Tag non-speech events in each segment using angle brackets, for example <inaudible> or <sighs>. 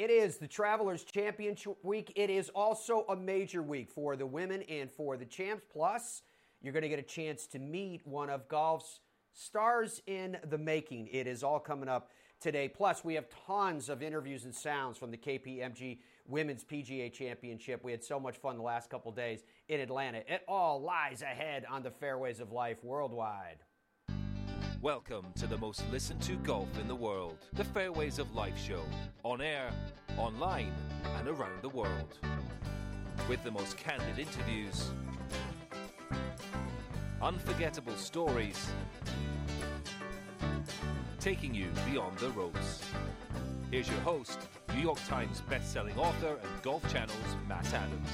It is the Travelers Championship week. It is also a major week for the women and for the champs. Plus, you're going to get a chance to meet one of golf's stars in the making. It is all coming up today. Plus, we have tons of interviews and sounds from the KPMG Women's PGA Championship. We had so much fun the last couple days in Atlanta. It all lies ahead on the fairways of life worldwide. Welcome to the most listened to golf in the world, the Fairways of Life show, on air, online, and around the world. With the most candid interviews, unforgettable stories, taking you beyond the ropes. Here's your host, New York Times best-selling author and Golf Channel's Matt Adams.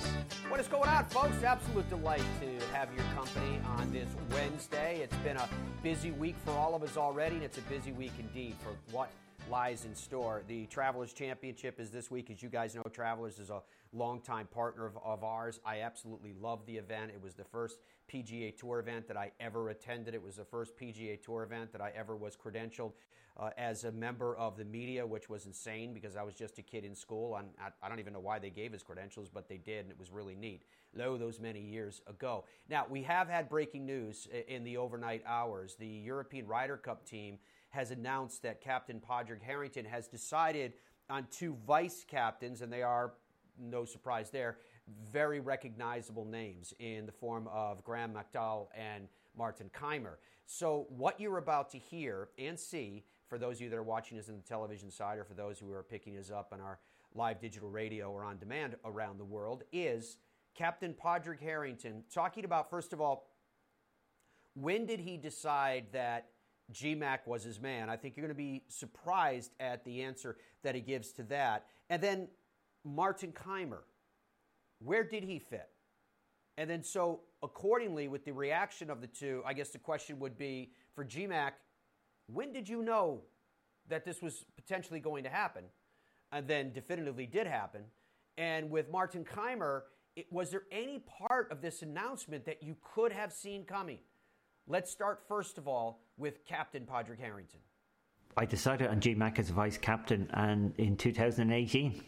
What is going on, folks? Absolute delight to have your company on this Wednesday. It's been a busy week for all of us already, and it's a busy week indeed for what lies in store. The Travelers Championship is this week. As you guys know, Travelers is a longtime partner of, of, ours. I absolutely love the event. It was the first PGA Tour event that I ever attended. It was the first PGA Tour event that I ever was credentialed uh, as a member of the media, which was insane because I was just a kid in school. And I, I don't even know why they gave us credentials, but they did, and it was really neat. Lo, those many years ago. Now, we have had breaking news in the overnight hours. The European Ryder Cup team has announced that Captain Padraig Harrington has decided on two vice captains, and they are, no surprise there, very recognizable names in the form of Graham McDowell and Martin Kaymer. So, what you're about to hear and see, for those of you that are watching us on the television side, or for those who are picking us up on our live digital radio or on demand around the world, is Captain Padraig Harrington talking about, first of all, when did he decide that GMAC was his man. I think you're going to be surprised at the answer that he gives to that. And then Martin Kaymer, where did he fit? And then, so accordingly, with the reaction of the two, I guess the question would be for GMAC, when did you know that this was potentially going to happen? And then definitively did happen. And with Martin Kaymer, it, was there any part of this announcement that you could have seen coming? Let's start first of all with Captain Padraig Harrington. I decided on GMAC as vice captain and in 2018.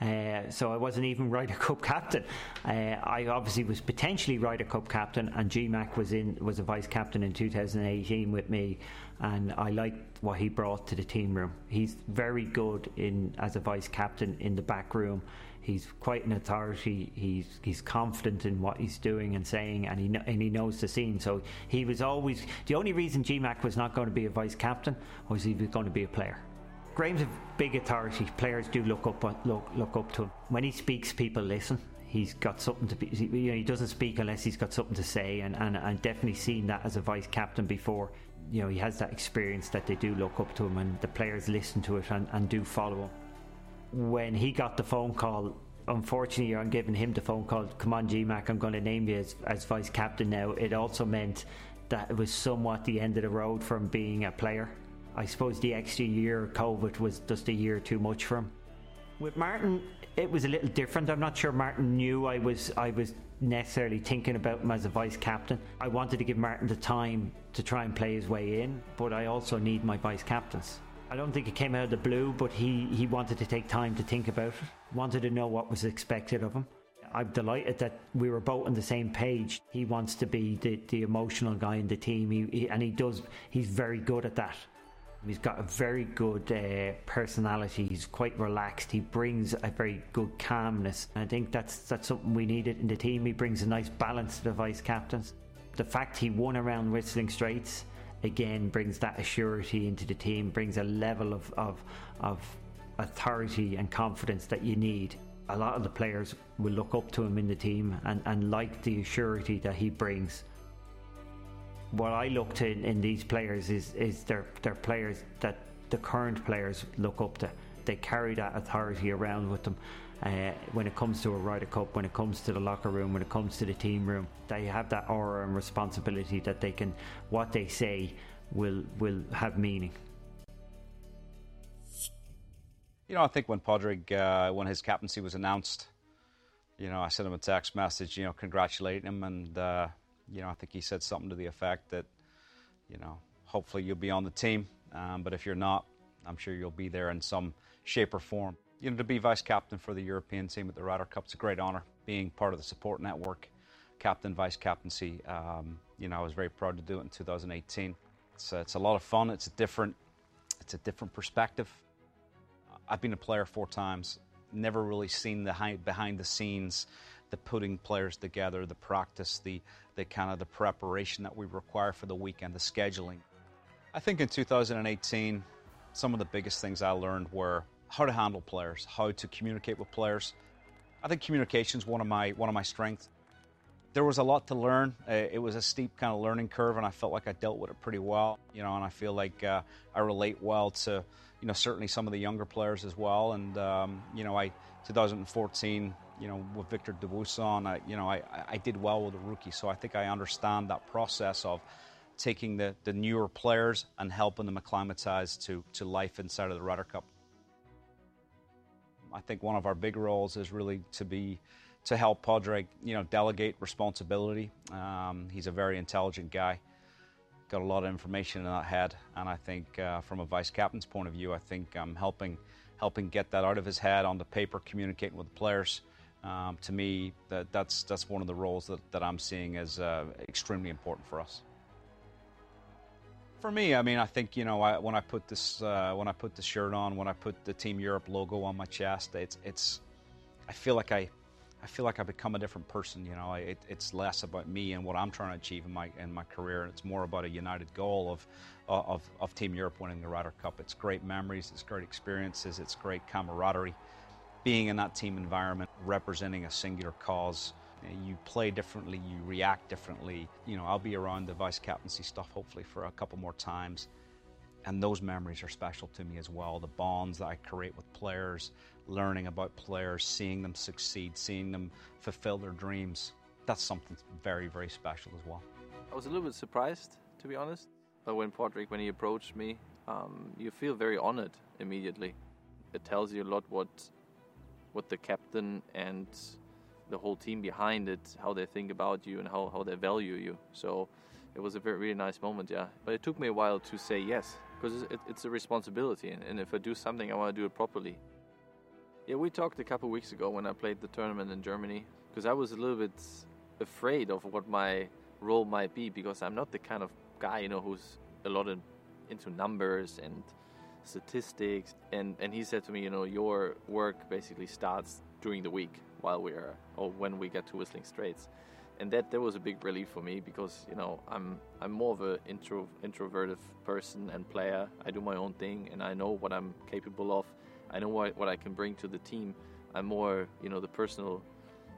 Uh, so I wasn't even Ryder Cup captain. Uh, I obviously was potentially Ryder Cup captain, and GMAC was in was a vice captain in 2018 with me, and I liked what he brought to the team room. He's very good in as a vice captain in the back room. He's quite an authority. He's he's confident in what he's doing and saying, and he and he knows the scene. So he was always the only reason GMAC was not going to be a vice captain was he was going to be a player. Graham's a big authority. Players do look up look, look up to him. When he speaks, people listen. He's got something to be. You know, he doesn't speak unless he's got something to say, and and I've definitely seen that as a vice captain before. You know, he has that experience that they do look up to him, and the players listen to it and, and do follow him. When he got the phone call unfortunately, I'm giving him the phone call. Come on, GMAC, I'm going to name you as, as vice captain now. It also meant that it was somewhat the end of the road from being a player. I suppose the extra year COVID was just a year too much for him. With Martin, it was a little different. I'm not sure Martin knew I was I was necessarily thinking about him as a vice captain. I wanted to give Martin the time to try and play his way in, but I also need my vice captains. I don't think it came out of the blue, but he, he wanted to take time to think about it, wanted to know what was expected of him. I'm delighted that we were both on the same page. He wants to be the, the emotional guy in the team, he, he, and he does. He's very good at that. He's got a very good uh, personality. He's quite relaxed. He brings a very good calmness. I think that's that's something we needed in the team. He brings a nice balance to the vice captains. The fact he won around Whistling Straits again brings that assurity into the team, brings a level of, of, of authority and confidence that you need. A lot of the players will look up to him in the team and, and like the assurity that he brings what I look to in, in these players is is they're, they're players that the current players look up to. They carry that authority around with them. Uh, when it comes to a Ryder Cup, when it comes to the locker room, when it comes to the team room, they have that aura and responsibility that they can, what they say will will have meaning. You know, I think when Padraig, uh, when his captaincy was announced, you know, I sent him a text message, you know, congratulating him and. Uh, you know, I think he said something to the effect that, you know, hopefully you'll be on the team, um, but if you're not, I'm sure you'll be there in some shape or form. you know, to be vice captain for the European team at the Ryder Cup, is a great honour. Being part of the support network, captain, vice captaincy, um, you know, I was very proud to do it in 2018. It's, uh, it's a lot of fun. It's a different, it's a different perspective. I've been a player four times. Never really seen the behind the scenes, the putting players together, the practice, the the kind of the preparation that we require for the weekend, the scheduling. I think in 2018, some of the biggest things I learned were how to handle players, how to communicate with players. I think communication is one of my one of my strengths. There was a lot to learn. Uh, it was a steep kind of learning curve, and I felt like I dealt with it pretty well. You know, and I feel like uh, I relate well to you know certainly some of the younger players as well. And um, you know, I 2014, you know, with Victor Dubuisson, I, you know, I, I did well with the rookie, so I think I understand that process of taking the, the newer players and helping them acclimatize to, to life inside of the Ryder Cup. I think one of our big roles is really to be to help Padraig, you know, delegate responsibility. Um, he's a very intelligent guy, got a lot of information in that head, and I think uh, from a vice captain's point of view, I think I'm helping helping get that out of his head on the paper, communicating with the players. Um, to me, that, that's that's one of the roles that, that I'm seeing as uh, extremely important for us. For me, I mean, I think you know, I, when I put this uh, when I put the shirt on, when I put the Team Europe logo on my chest, it's it's I feel like I I feel like I become a different person. You know, it, it's less about me and what I'm trying to achieve in my in my career, and it's more about a united goal of of, of Team Europe winning the Ryder Cup. It's great memories, it's great experiences, it's great camaraderie. Being in that team environment, representing a singular cause, you play differently, you react differently. You know, I'll be around the vice captaincy stuff hopefully for a couple more times. And those memories are special to me as well. The bonds that I create with players, learning about players, seeing them succeed, seeing them fulfill their dreams. That's something very, very special as well. I was a little bit surprised, to be honest. But when Padraig, when he approached me, um, you feel very honored immediately. It tells you a lot what what the captain and the whole team behind it, how they think about you and how, how they value you. So it was a very really nice moment, yeah. But it took me a while to say yes because it, it's a responsibility, and, if I do something, I want to do it properly. Yeah, we talked a couple weeks ago when I played the tournament in Germany because I was a little bit afraid of what my role might be because I'm not the kind of guy you know who's a lot of, into numbers and statistics and and he said to me you know your work basically starts during the week while we are or when we get to Whistling Straits, and that that was a big relief for me because you know I'm I'm more of an intro introverted person and player. I do my own thing and I know what I'm capable of. I know what what I can bring to the team. I'm more you know the personal.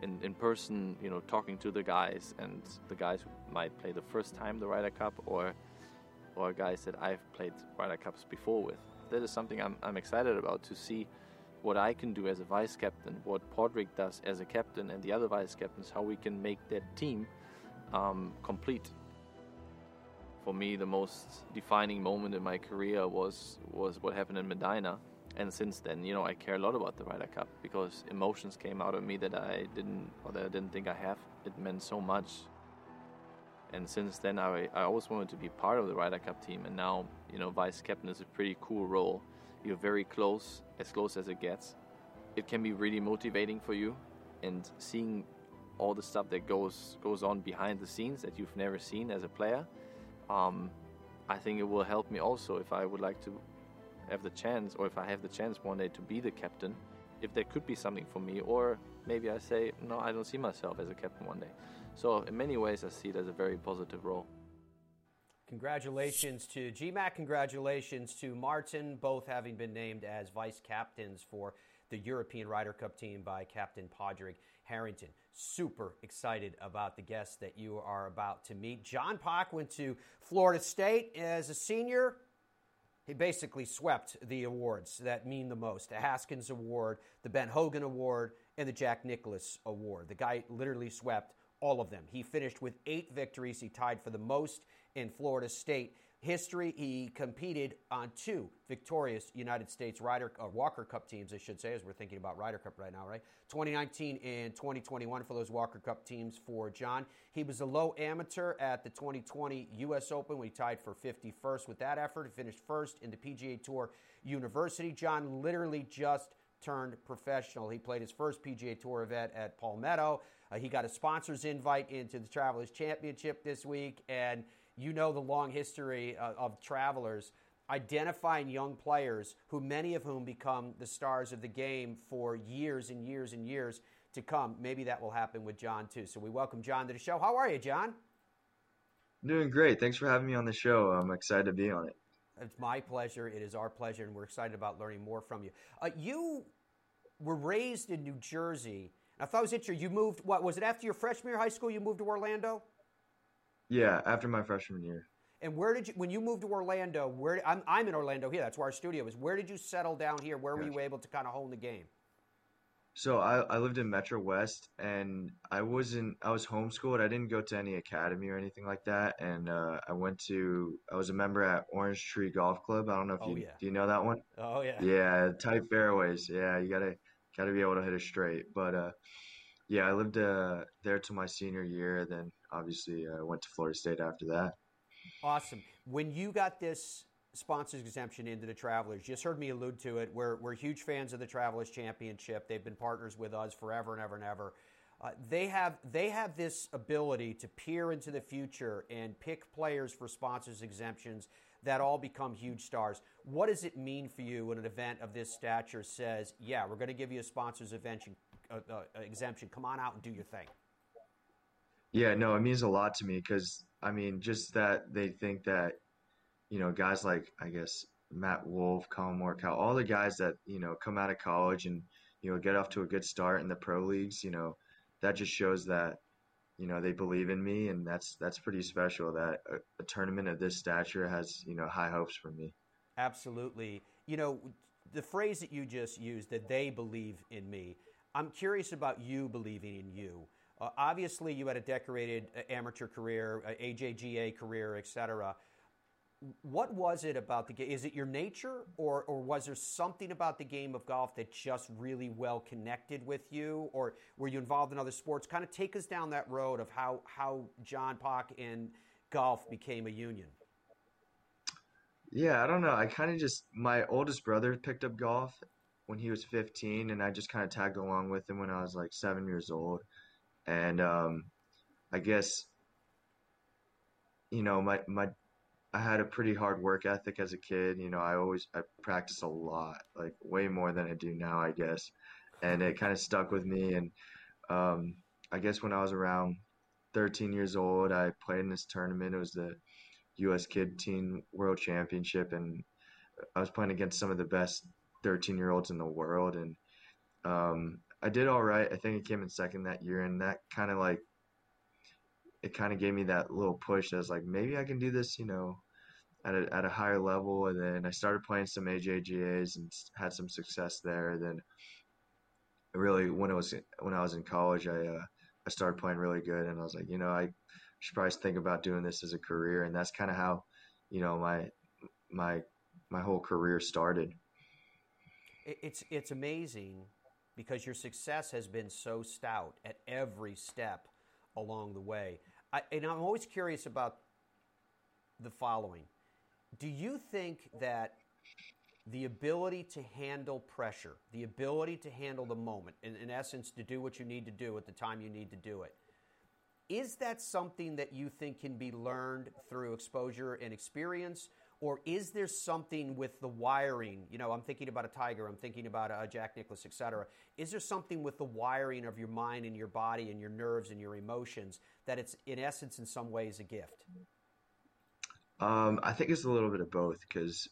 In, in person, you know, talking to the guys and the guys who might play the first time the Ryder Cup or or guys that I've played Ryder Cups before with. That is something I'm, I'm excited about to see what I can do as a vice captain, what Padraig does as a captain, and the other vice captains, how we can make that team um, complete. For me, the most defining moment in my career was was what happened in Medinah, and since then, you know, I care a lot about the Ryder Cup because emotions came out of me that I didn't or that I didn't think I have. It meant so much, and since then, I I always wanted to be part of the Ryder Cup team, and now, you know, vice captain is a pretty cool role you're very close, as close as it gets. It can be really motivating for you, and seeing all the stuff that goes goes on behind the scenes that you've never seen as a player, um, I think it will help me also if I would like to have the chance, or if I have the chance one day to be the captain, if there could be something for me, or maybe I say no, I don't see myself as a captain one day. So in many ways, I see it as a very positive role. Congratulations to GMAC. Congratulations to Martin, both having been named as vice captains for the European Ryder Cup team by Captain Padraig Harrington. Super excited about the guests that you are about to meet. John Pak went to Florida State as a senior. He basically swept the awards that mean the most the Haskins Award, the Ben Hogan Award, and the Jack Nicklaus Award. The guy literally swept all of them. He finished with eight victories. He tied for the most in Florida State history. He competed on two victorious United States Ryder uh, Walker Cup teams, I should say, as we're thinking about Ryder Cup right now, right? 2019 and 2021 for those Walker Cup teams for John. He was a low amateur at the 2020 U.S. Open. We tied for 51st with that effort. He finished first in the PGA Tour University. John literally just turned professional. He played his first PGA Tour event at Palmetto. Uh, he got a sponsor's invite into the Travelers Championship this week, and you know the long history uh, of Travelers identifying young players who many of whom become the stars of the game for years and years and years to come. Maybe that will happen with John too. So we welcome John to the show. How are you, John? Doing great. Thanks for having me on the show. I'm excited to be on it. It's my pleasure. It is our pleasure, and we're excited about learning more from you. Uh, you were raised in New Jersey. I thought it was interesting. You moved. What was it after your freshman year of high school? You moved to Orlando. Yeah, after my freshman year. And where did you, when you moved to Orlando, where I'm, I'm in Orlando here. That's where our studio is. Where did you settle down here? Where gotcha. were you able to kind of hone the game? So I, I lived in Metro West, and I wasn't. I was homeschooled. I didn't go to any academy or anything like that. And uh, I went to. I was a member at Orange Tree Golf Club. I don't know if oh, you yeah. do. You know that one? Oh yeah. Yeah, tight fairways. Yeah, you gotta gotta be able to hit it straight. But uh, yeah, I lived uh, there to my senior year. Then obviously I uh, went to Florida State after that. Awesome. When you got this sponsors exemption into the Travelers, just heard me allude to it. We're, we're huge fans of the Travelers Championship. They've been partners with us forever and ever and ever. Uh, they have they have this ability to peer into the future and pick players for sponsors exemptions that all become huge stars. What does it mean for you when an event of this stature says, "Yeah, we're going to give you a sponsors exemption, uh, uh, exemption. Come on out and do your thing." Yeah, no, it means a lot to me because I mean, just that they think that, you know, guys like I guess Matt Wolff, Collin Morikawa, all the guys that you know come out of college and you know get off to a good start in the pro leagues, you know, that just shows that you know they believe in me, and that's that's pretty special. That a, a tournament of this stature has you know high hopes for me. Absolutely, you know, the phrase that you just used that they believe in me. I'm curious about you believing in you. Uh, obviously, you had a decorated uh, amateur career, uh, AJGA career, etc. What was it about the game? Is it your nature, or, or was there something about the game of golf that just really well connected with you, or were you involved in other sports? Kind of take us down that road of how how John Pak and golf became a union. Yeah, I don't know. I kind of just my oldest brother picked up golf when he was 15, and I just kind of tagged along with him when I was like seven years old and um, I guess you know my my I had a pretty hard work ethic as a kid. You know, I always I practiced a lot, like way more than I do now, I guess, and it kind of stuck with me. And um, I guess when I was around 13 years old, I played in this tournament. It was the U.S. Kid Teen World Championship, and I was playing against some of the best 13 year olds in the world, and um, I did all right. I think I came in second that year, and that kind of like it kind of gave me that little push. That was like maybe I can do this, you know, at a at a higher level. And then I started playing some AJGAs and had some success there. And then really when I was when I was in college, I uh, I started playing really good, and I was like, you know, I should probably think about doing this as a career. And that's kind of how, you know, my my my whole career started. It's it's amazing because your success has been so stout at every step along the way. I, and I'm always curious about the following Do you think that the ability to handle pressure, the ability to handle the moment, in, in essence, to do what you need to do at the time you need to do it, is that something that you think can be learned through exposure and experience? Or is there something with the wiring? You know, I'm thinking about a Tiger, I'm thinking about a Jack Nicklaus, et cetera. Is there something with the wiring of your mind and your body and your nerves and your emotions that it's, in essence, in some ways, a gift? Um, I think it's a little bit of both because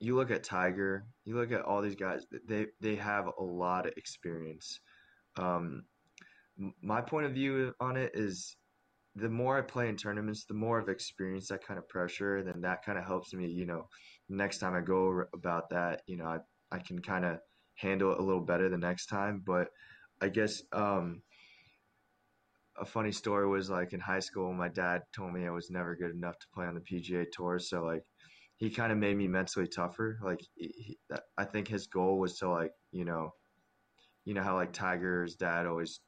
you look at Tiger, you look at all these guys, they, they have a lot of experience. Um, my point of view on it is the more I play in tournaments, the more I've experienced that kind of pressure, then that kind of helps me, you know, next time I go about that, you know, I, I can kind of handle it a little better the next time. But I guess um, a funny story was like in high school, my dad told me I was never good enough to play on the PGA Tour. So, like, he kind of made me mentally tougher. Like, he, I think his goal was to, like, you know, you know how like Tiger's dad always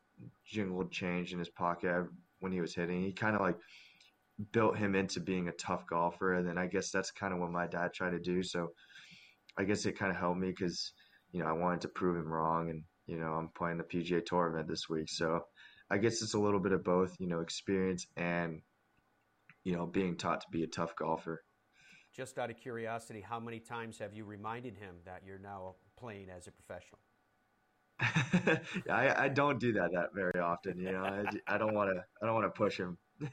jingled change in his pocket when he was hitting. He kind of like built him into being a tough golfer, and then I guess that's kind of what my dad tried to do. So I guess it kind of helped me because you know, I wanted to prove him wrong, and you know, I'm playing the PGA Tour event this week, so I guess it's a little bit of both, you know, experience and you know, being taught to be a tough golfer. Just out of curiosity, how many times have you reminded him that you're now playing as a professional? <laughs> I, I don't do that that very often. You know, I, I don't want to. I don't want to push him. <laughs>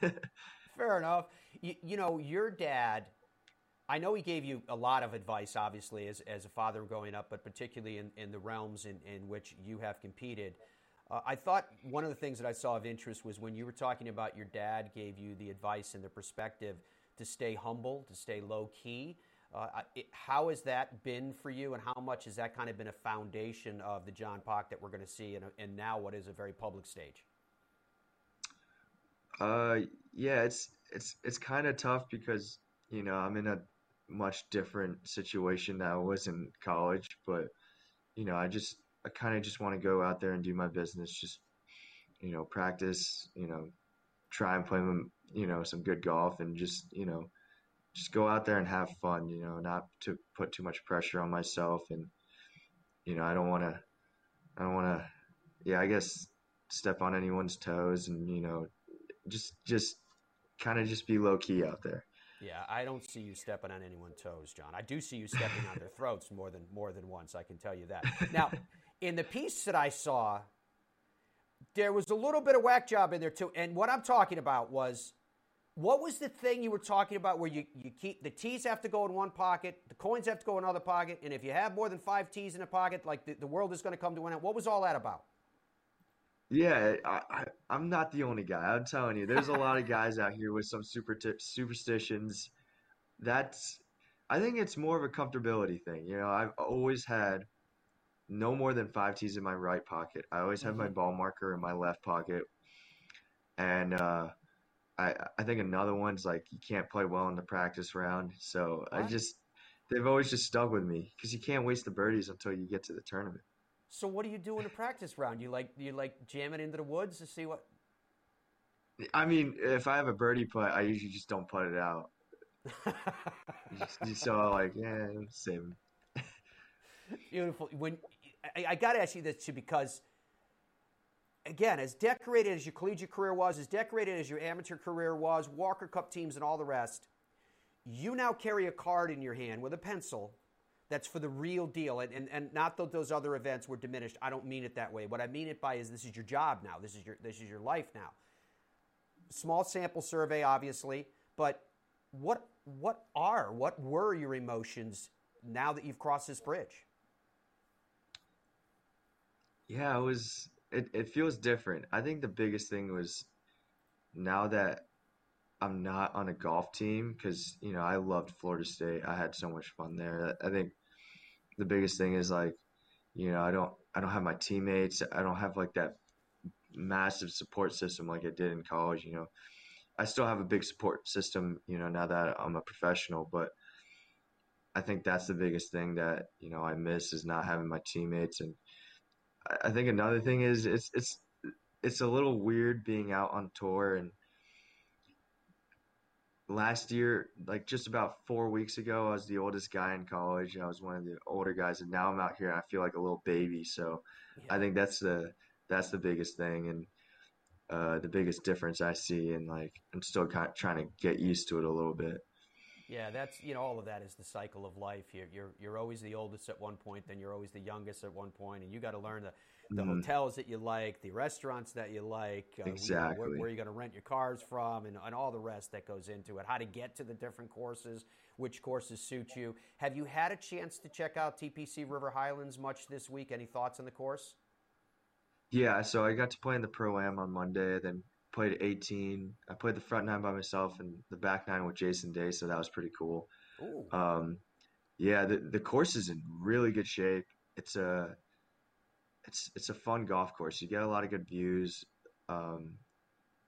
Fair enough. You, you, know, your dad. I know he gave you a lot of advice, obviously, as, as a father growing up, but particularly in, in the realms in, in which you have competed. Uh, I thought one of the things that I saw of interest was when you were talking about your dad gave you the advice and the perspective to stay humble, to stay low key. Uh, it, how has that been for you, and how much has that kind of been a foundation of the John Pak that we're going to see, and, and now what is a very public stage? Uh, yeah, it's it's it's kind of tough because you know I'm in a much different situation than I was in college, but you know I just I kind of just want to go out there and do my business, just you know practice, you know, try and play you know some good golf, and just you know just go out there and have fun, you know, not to put too much pressure on myself. And, you know, I don't want to, I don't want to, yeah, I guess step on anyone's toes and, you know, just, just kind of just be low key out there. Yeah, I don't see you stepping on anyone's toes, John. I do see you stepping on their throats more than more than once. I can tell you that. Now, <laughs> in the piece that I saw, there was a little bit of whack job in there too. And what I'm talking about was what was the thing you were talking about where you, you keep the tees have to go in one pocket, the coins have to go in another pocket, and if you have more than five tees in a pocket, like the, the world is going to come to an end? What was all that about? Yeah, I, I, am not the only guy. I'm telling you, there's a lot of guys out here with some super t- superstitions. That's, I think it's more of a comfortability thing. You know, I've always had no more than five tees in my right pocket. I always have mm-hmm. my ball marker in my left pocket, and uh, I I think another one's like you can't play well in the practice round. So what? I just they've always just stuck with me because you can't waste the birdies until you get to the tournament. So what do you do in a practice round? You like you like jam it into the woods to see what? I mean, if I have a birdie putt, I usually just don't put it out. <laughs> just, so like, yeah, same. Beautiful. When I, I got to ask you this too, because again, as decorated as your collegiate career was, as decorated as your amateur career was, Walker Cup teams and all the rest, you now carry a card in your hand with a pencil that's for the real deal. And, and, and not that those other events were diminished. I don't mean it that way. What I mean it by is this is your job now. This is your, this is your life now. Small sample survey, obviously, but what, what are, what were your emotions now that you've crossed this bridge? Yeah, it was it, it feels different. I think the biggest thing was now that I'm not on a golf team because you know I loved Florida State. I had so much fun there. I think the biggest thing is like you know I don't I don't have my teammates. I don't have like that massive support system like I did in college. You know, I still have a big support system. You know now that I'm a professional, but I think that's the biggest thing that you know I miss is not having my teammates and I think another thing is it's it's it's a little weird being out on tour and last year like just about four weeks ago i was the oldest guy in college i was one of the older guys and now i'm out here and i feel like a little baby so yeah. i think that's the that's the biggest thing and uh, the biggest difference i see and like i'm still kind of trying to get used to it a little bit yeah, that's you know all of that is the cycle of life. You're you're, you're always the oldest at one point, then you're always the youngest at one point, and you got to learn the the mm. hotels that you like, the restaurants that you like, uh, exactly where, where you're going to rent your cars from, and, and all the rest that goes into it. How to get to the different courses, which courses suit you. Have you had a chance to check out TPC River Highlands much this week? Any thoughts on the course? Yeah, so I got to play in the pro am on Monday, then played 18. I played the front nine by myself and the back nine with Jason Day, so that was pretty cool. Um, yeah, the the course is in really good shape. It's a it's it's a fun golf course. You get a lot of good views. Um,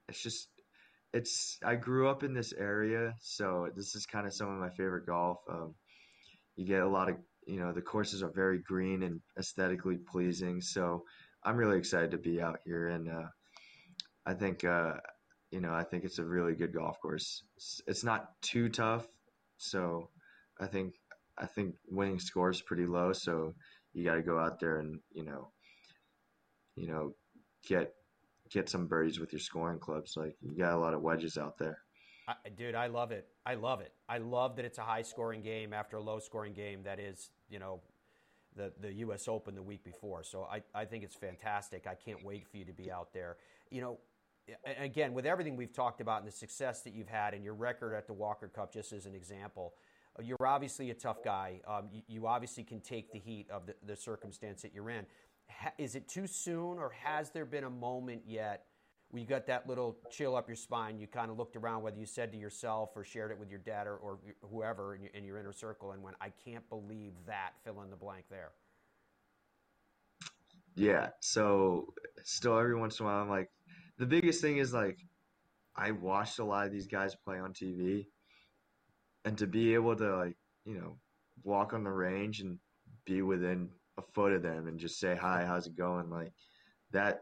it's just it's I grew up in this area, so this is kind of some of my favorite golf. Um, you get a lot of you know the courses are very green and aesthetically pleasing, so I'm really excited to be out here and uh, I think uh, you know I think it's a really good golf course. It's, it's, not too tough, so I think I think winning score is pretty low. So you got to go out there and you know, you know, get get some birdies with your scoring clubs. Like you got a lot of wedges out there. I, dude, I love it. I love it. I love that it's a high scoring game after a low scoring game that is, you know, the, the U.S. Open the week before. So I, I think it's fantastic. I can't wait for you to be out there. You know, again, with everything we've talked about and the success that you've had and your record at the Walker Cup, just as an example, uh, you're obviously a tough guy. Um, you, you, obviously can take the heat of the, the circumstance that you're in. Ha, is it too soon, or has there been a moment yet where you got that little chill up your spine? You kind of looked around, whether you said to yourself or shared it with your dad or, or whoever in your, in your inner circle, and went, "I can't believe that." Fill in the blank there. Yeah. So still every once in a while, I'm like, the biggest thing is like, I watched a lot of these guys play on TV, and to be able to like, you know, walk on the range and be within a foot of them and just say hi, how's it going? Like that.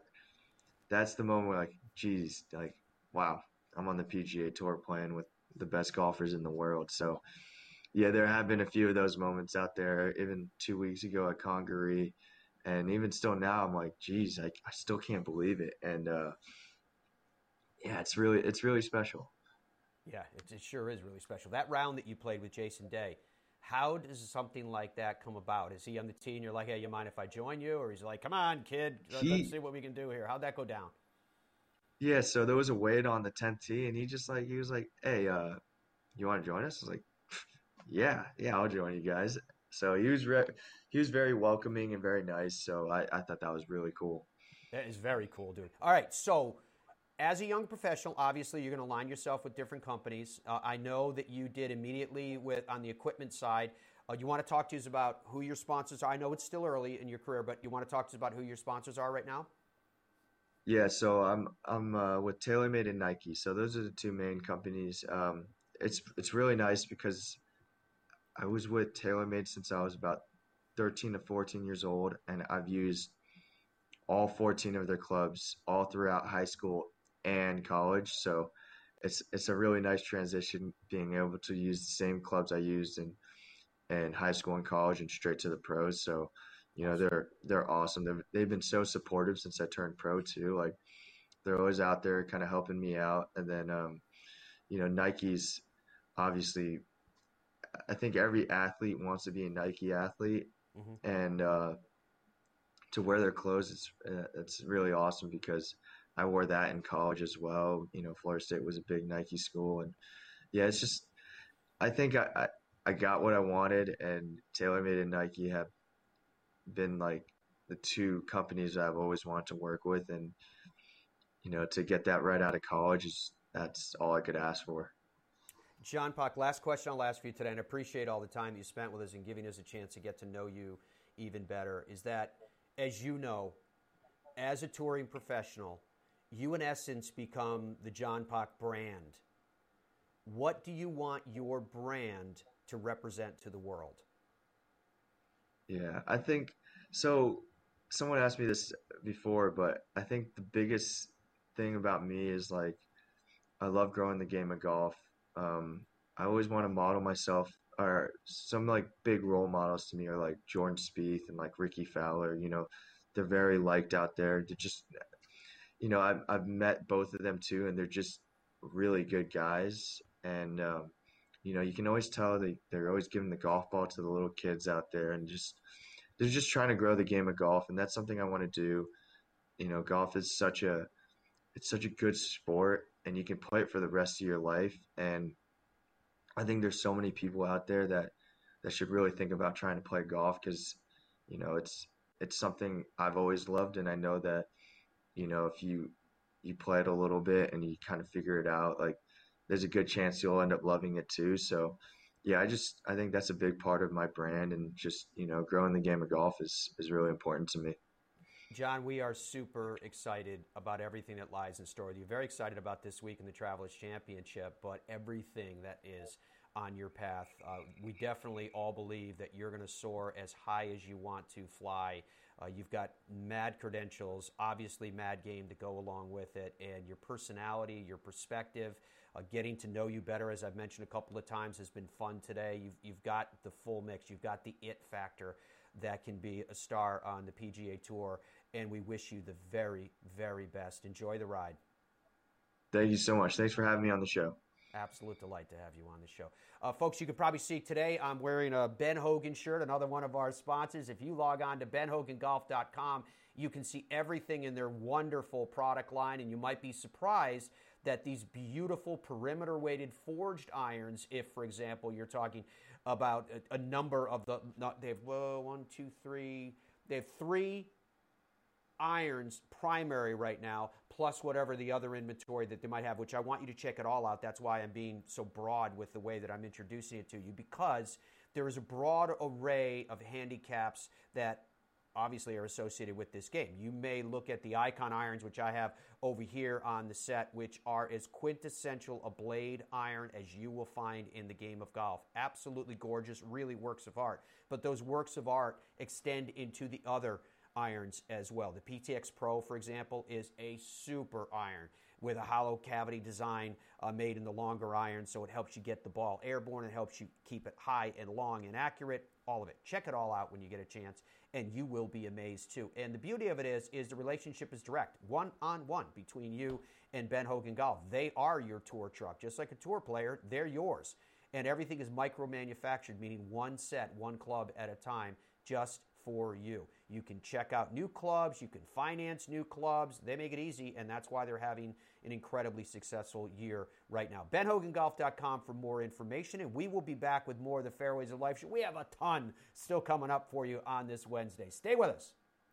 That's the moment where like, geez, like, wow, I'm on the PGA Tour playing with the best golfers in the world. So, yeah, there have been a few of those moments out there. Even two weeks ago at Congaree, and even still now, I'm like, geez, I, I still can't believe it. And uh, yeah, it's really it's really special. Yeah, it, it sure is really special. That round that you played with Jason Day, how does something like that come about? Is he on the tee and you're like, hey, you mind if I join you? Or he's like, come on, kid, he, let's see what we can do here. How'd that go down? Yeah, so there was a wait on the 10th tee, and he just like, he was like, hey, uh, you want to join us? I was like, <laughs> yeah, yeah, I'll join you guys. So he was re- he was very welcoming and very nice. So I, I thought that was really cool. That is very cool, dude. All right, so as a young professional, obviously you're going to align yourself with different companies. Uh, I know that you did immediately with on the equipment side. Uh, you want to talk to us about who your sponsors are? I know it's still early in your career, but you want to talk to us about who your sponsors are right now? Yeah, so I'm I'm uh, with TaylorMade and Nike. So those are the two main companies. Um, it's it's really nice because I was with TaylorMade since I was about 13 to 14 years old, and I've used all 14 of their clubs all throughout high school and college. So it's it's a really nice transition being able to use the same clubs I used in in high school and college and straight to the pros. So you know they're they're awesome. They've they've been so supportive since I turned pro too. Like they're always out there kind of helping me out. And then um, you know Nike's obviously I think every athlete wants to be a Nike athlete, mm-hmm. and uh, to wear their clothes, it's uh, it's really awesome because I wore that in college as well. You know, Florida State was a big Nike school, and yeah, it's just I think I I, I got what I wanted, and TaylorMade and Nike have been like the two companies I've always wanted to work with, and you know, to get that right out of college is that's all I could ask for. John Pak, last question I'll ask for you today, and I appreciate all the time you spent with us and giving us a chance to get to know you even better. Is that, as you know, as a touring professional, you in essence become the John Pak brand. What do you want your brand to represent to the world? Yeah, I think so. Someone asked me this before, but I think the biggest thing about me is like I love growing the game of golf um, I always want to model myself or some like big role models to me are like Jordan Spieth and like Rickie Fowler. You know, they're very liked out there. They're just, you know, I've I've met both of them too, and they're just really good guys. And um, you know, you can always tell they they're always giving the golf ball to the little kids out there, and just they're just trying to grow the game of golf, and that's something I want to do. You know, golf is such a it's such a good sport and you can play it for the rest of your life. And I think there's so many people out there that that should really think about trying to play golf because you know it's it's something I've always loved, and I know that you know if you you play it a little bit and you kind of figure it out, like there's a good chance you'll end up loving it too. So yeah, I just I think that's a big part of my brand, and just you know growing the game of golf is is really important to me. John, we are super excited about everything that lies in store. You're very excited about this week in the Travelers Championship, but everything that is on your path. Uh, we definitely all believe that you're going to soar as high as you want to fly. Uh, you've got mad credentials, obviously mad game to go along with it, and your personality, your perspective, Uh, getting to know you better, as I've mentioned a couple of times, has been fun today. You've, you've got the full mix, you've got the it factor that can be a star on the PGA Tour, and we wish you the very, very best. Enjoy the ride. Thank you so much. Thanks for having me on the show. Absolute delight to have you on the show. Uh, folks, you can probably see today I'm wearing a Ben Hogan shirt, another one of our sponsors. If you log on to benhogangolf.com, you can see everything in their wonderful product line, and you might be surprised that these beautiful perimeter weighted forged irons, if, for example, you're talking about a, a number of the, they have whoa, one, two, three, they have three irons primary right now, plus whatever the other inventory that they might have, which I want you to check it all out. That's why I'm being so broad with the way that I'm introducing it to you, because there is a broad array of handicaps that obviously are associated with this game. You may look at the icon irons, which I have over here on the set, which are as quintessential a blade iron as you will find in the game of golf. Absolutely gorgeous, really works of art. But those works of art extend into the other irons as well. The PTX Pro, for example, is a super iron with a hollow cavity design uh, made in the longer iron, so it helps you get the ball airborne. It helps you keep it high and long and accurate. All of it. Check it all out when you get a chance, and you will be amazed too. And the beauty of it is, is the relationship is direct, one on one between you and Ben Hogan Golf. They are your tour truck, just like a tour player. They're yours, and everything is micro manufactured, meaning one set, one club at a time, just for you. You can check out new clubs, you can finance new clubs. They make it easy, and that's why they're having an incredibly successful year right now. BenHoganGolf.com for more information, and we will be back with more of the Fairways of Life show. We have a ton still coming up for you on this Wednesday. Stay with us.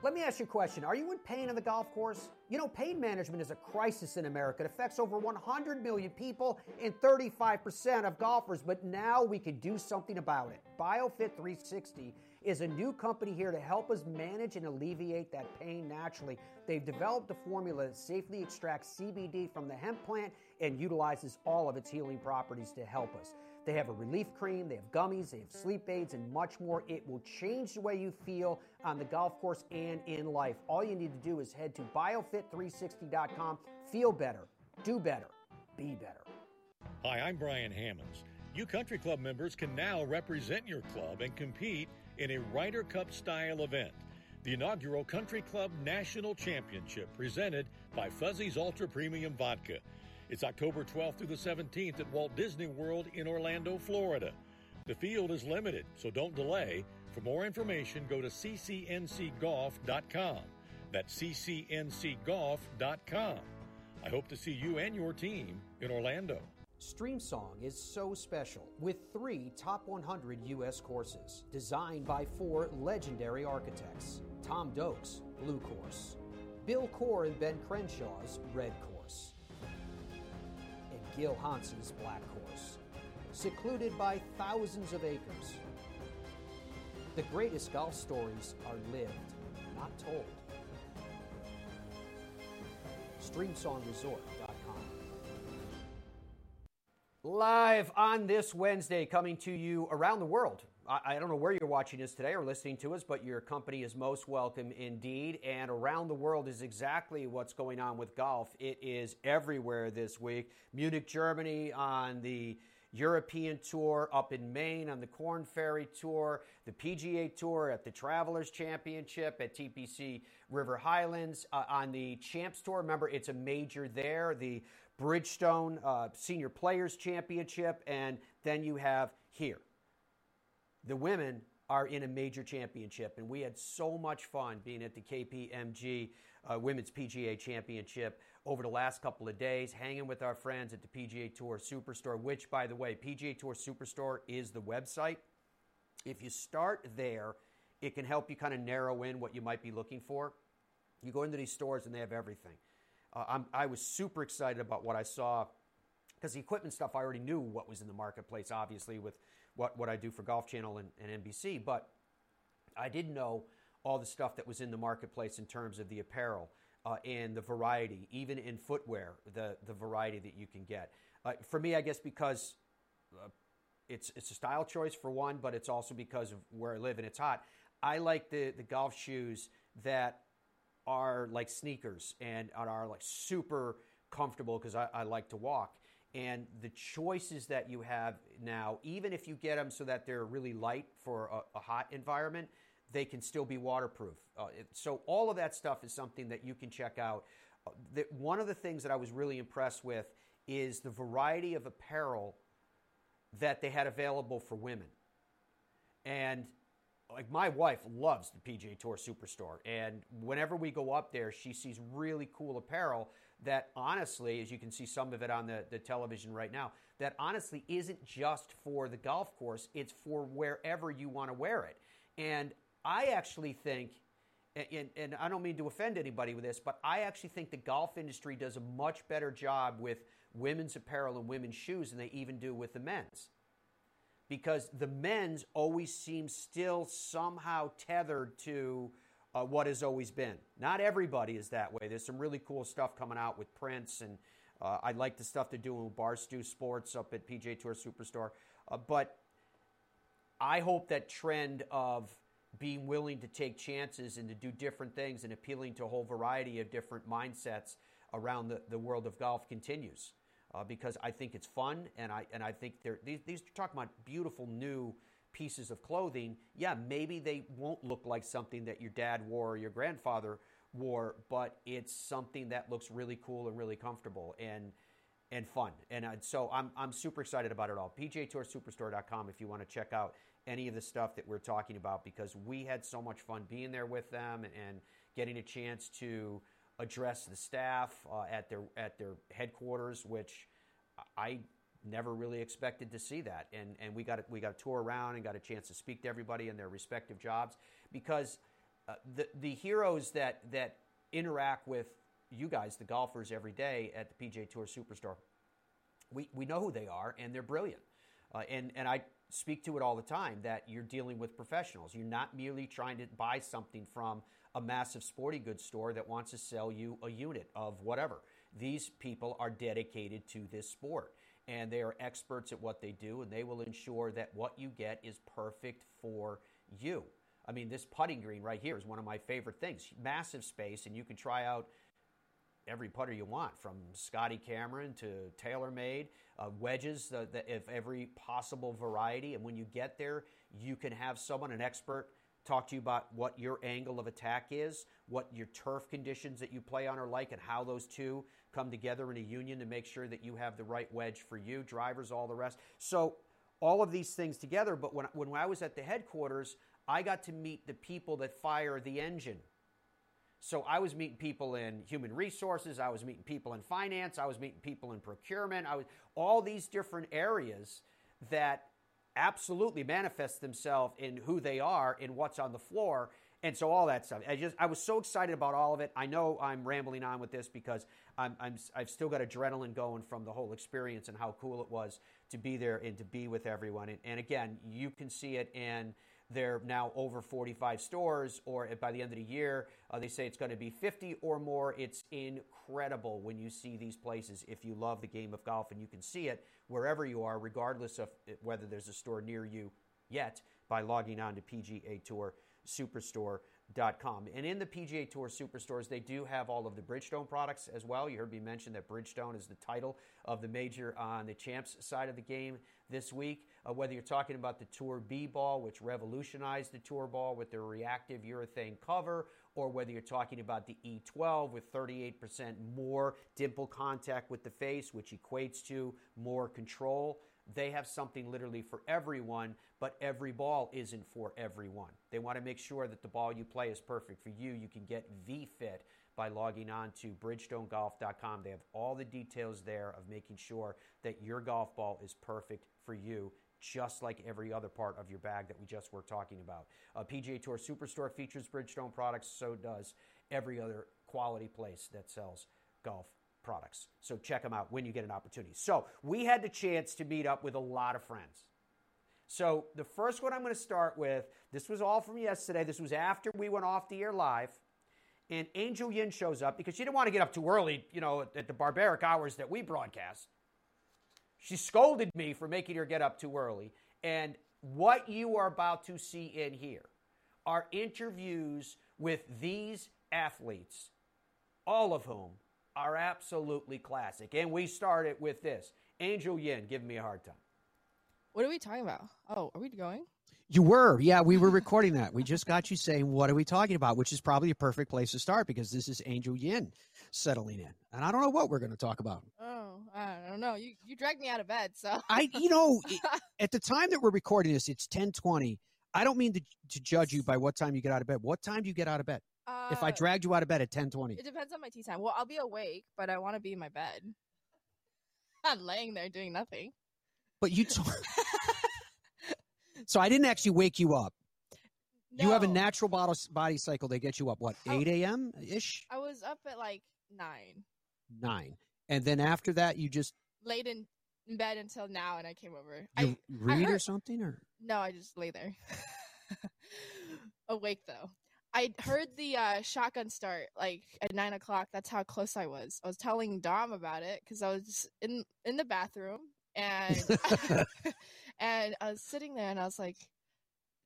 Let me ask you a question. Are you in pain on the golf course? You know, pain management is a crisis in America. It affects over 100 million people and 35% of golfers, but now we can do something about it. BioFit 360 is a new company here to help us manage and alleviate that pain naturally. They've developed a formula that safely extracts CBD from the hemp plant and utilizes all of its healing properties to help us. They have a relief cream, they have gummies, they have sleep aids, and much more. It will change the way you feel on the golf course and in life. All you need to do is head to biofit360.com. Feel better, do better, be better. Hi, I'm Brian Hammonds. You country club members can now represent your club and compete in a Ryder Cup style event. The inaugural Country Club National Championship presented by Fuzzy's Ultra Premium Vodka. It's October 12th through the 17th at Walt Disney World in Orlando, Florida. The field is limited, so don't delay. For more information, go to ccncgolf.com. That's ccncgolf.com. I hope to see you and your team in Orlando. StreamSong is so special with three top 100 U.S. courses designed by four legendary architects Tom Doak's Blue Course, Bill Coore and Ben Crenshaw's Red Course, and Gil Hanse's Black Course. Secluded by thousands of acres, the greatest golf stories are lived, not told. StreamSongResort.com. Live on this Wednesday, coming to you around the world. I, don't know where you're watching us today or listening to us, but your company is most welcome indeed. And around the world is exactly what's going on with golf. It is everywhere this week. Munich, Germany on the European Tour up in Maine on the Corn Ferry Tour, the PGA Tour at the Travelers Championship at TPC River Highlands, uh, on the Champs Tour. Remember, it's a major there, the Bridgestone uh, Senior Players Championship, and then you have here. The women are in a major championship, and we had so much fun being at the KPMG uh, Women's PGA Championship over the last couple of days, hanging with our friends at the PGA Tour Superstore, which, by the way, PGA Tour Superstore is the website. If you start there, it can help you kind of narrow in what you might be looking for. You go into these stores and they have everything. Uh, i was super excited about what I saw because the equipment stuff I already knew what was in the marketplace, obviously, with what, what I do for Golf Channel and, and NBC, but I didn't know all the stuff that was in the marketplace in terms of the apparel uh, and the variety, even in footwear, the, the variety that you can get. Uh, for me, I guess because uh, it's, it's a style choice for one, but it's also because of where I live and it's hot. I like the, the golf shoes that are like sneakers and are like super comfortable because I, I like to walk. And the choices that you have now, even if you get them so that they're really light for a, a hot environment, they can still be waterproof. Uh, it, so all of that stuff is something that you can check out. Uh, the, one of the things that I was really impressed with is the variety of apparel that they had available for women. And like my wife loves the PGA Tour Superstore, and whenever we go up there, she sees really cool apparel that honestly, as you can see some of it on the, the television right now, that honestly isn't just for the golf course, it's for wherever you want to wear it. And I actually think, and, and, I don't mean to offend anybody with this, but I actually think the golf industry does a much better job with women's apparel and women's shoes than they even do with the men's. Because the men's always seem still somehow tethered to uh, what has always been. Not everybody is that way. There's some really cool stuff coming out with Prince, and uh, I like the stuff they're doing with Barstool Sports up at PGA Tour Superstore. Uh, but I hope that trend of being willing to take chances and to do different things and appealing to a whole variety of different mindsets around the, the world of golf continues. Uh, because I think it's fun, and I and I think they're these, these are talking about beautiful new pieces of clothing. Yeah, maybe they won't look like something that your dad wore or your grandfather wore, but it's something that looks really cool and really comfortable and and fun. And uh, so I'm I'm super excited about it all. PGA Tour Superstore.com if you want to check out any of the stuff that we're talking about because we had so much fun being there with them and getting a chance to address the staff uh, at their at their headquarters, which I never really expected to see that. And and we got a, we got a tour around and got a chance to speak to everybody in their respective jobs because uh, the the heroes that that interact with you guys, the golfers, every day at the PGA Tour Superstore, we we know who they are and they're brilliant. Uh, and and I speak to it all the time that you're dealing with professionals. You're not merely trying to buy something from a massive sporting goods store that wants to sell you a unit of whatever. These people are dedicated to this sport and they are experts at what they do and they will ensure that what you get is perfect for you. I mean, this putting green right here is one of my favorite things. Massive space, and you can try out every putter you want, from Scotty Cameron to TaylorMade, uh, wedges of every possible variety. And when you get there, you can have someone, an expert, talk to you about what your angle of attack is, what your turf conditions that you play on are like, and how those two come together in a union to make sure that you have the right wedge for you, drivers, all the rest. So, all of these things together. But when, when I was at the headquarters, I got to meet the people that fire the engine So I was meeting people in human resources, I was meeting people in finance, I was meeting people in procurement, I was all these different areas that absolutely manifest themselves in who they are in what's on the floor and so all that stuff. I just i was so excited about all of it. I know i'm rambling on with this because i'm, I'm i've still got adrenaline going from the whole experience and how cool it was to be there and to be with everyone. And, and again you can see it in they're now over 45 stores, or by the end of the year, uh, they say it's going to be 50 or more. It's incredible when you see these places if you love the game of golf, and you can see it wherever you are, regardless of whether there's a store near you yet, by logging on to PGA Tour Superstore and in the PGA Tour Superstores, they do have all of the Bridgestone products as well. You heard me mention that Bridgestone is the title of the major on the champs side of the game this week. Uh, whether you're talking about the Tour B ball, which revolutionized the Tour ball with their reactive urethane cover, or whether you're talking about the E12 with 38% more dimple contact with the face, which equates to more control. They have something literally for everyone, but every ball isn't for everyone. They want to make sure that the ball you play is perfect for you. You can get VFit by logging on to bridgestonegolf.com. They have all the details there of making sure that your golf ball is perfect for you just like every other part of your bag that we just were talking about. Uh, PGA Tour Superstore features Bridgestone products, so does every other quality place that sells golf products. So check them out when you get an opportunity. So we had the chance to meet up with a lot of friends. So the first one I'm going to start with, this was all from yesterday. This was after we went off the air live. And Angel Yin shows up because she didn't want to get up too early, you know, at the barbaric hours that we broadcast. She scolded me for making her get up too early. And what you are about to see in here are interviews with these athletes, all of whom are absolutely classic. And we started with this Angel Yin giving me a hard time. What are we talking about? Oh, are we going? You were, yeah. We were recording that. We just got you saying, "What are we talking about?" Which is probably a perfect place to start because this is Angel Yin settling in, and I don't know what we're going to talk about. Oh, I don't know. You you dragged me out of bed, so I, you know, <laughs> at the time that we're recording this, it's ten twenty. I don't mean to, to judge you by what time you get out of bed. What time do you get out of bed? Uh, if I uh, dragged you out of bed at ten twenty, it depends on my tea time. Well, I'll be awake, but I want to be in my bed. <laughs> I'm laying there doing nothing. But you. T- <laughs> so I didn't actually wake you up. No. You have a natural body cycle. They get you up what eight a.m. ish. I was up at like nine. Nine, and then after that, you just laid in bed until now, and I came over. You I read I heard, or something, or no? I just lay there. <laughs> Awake though. I heard the uh, shotgun start like at nine o'clock. That's how close I was. I was telling Dom about it because I was in in the bathroom and <laughs> <laughs> and I was sitting there and I was like,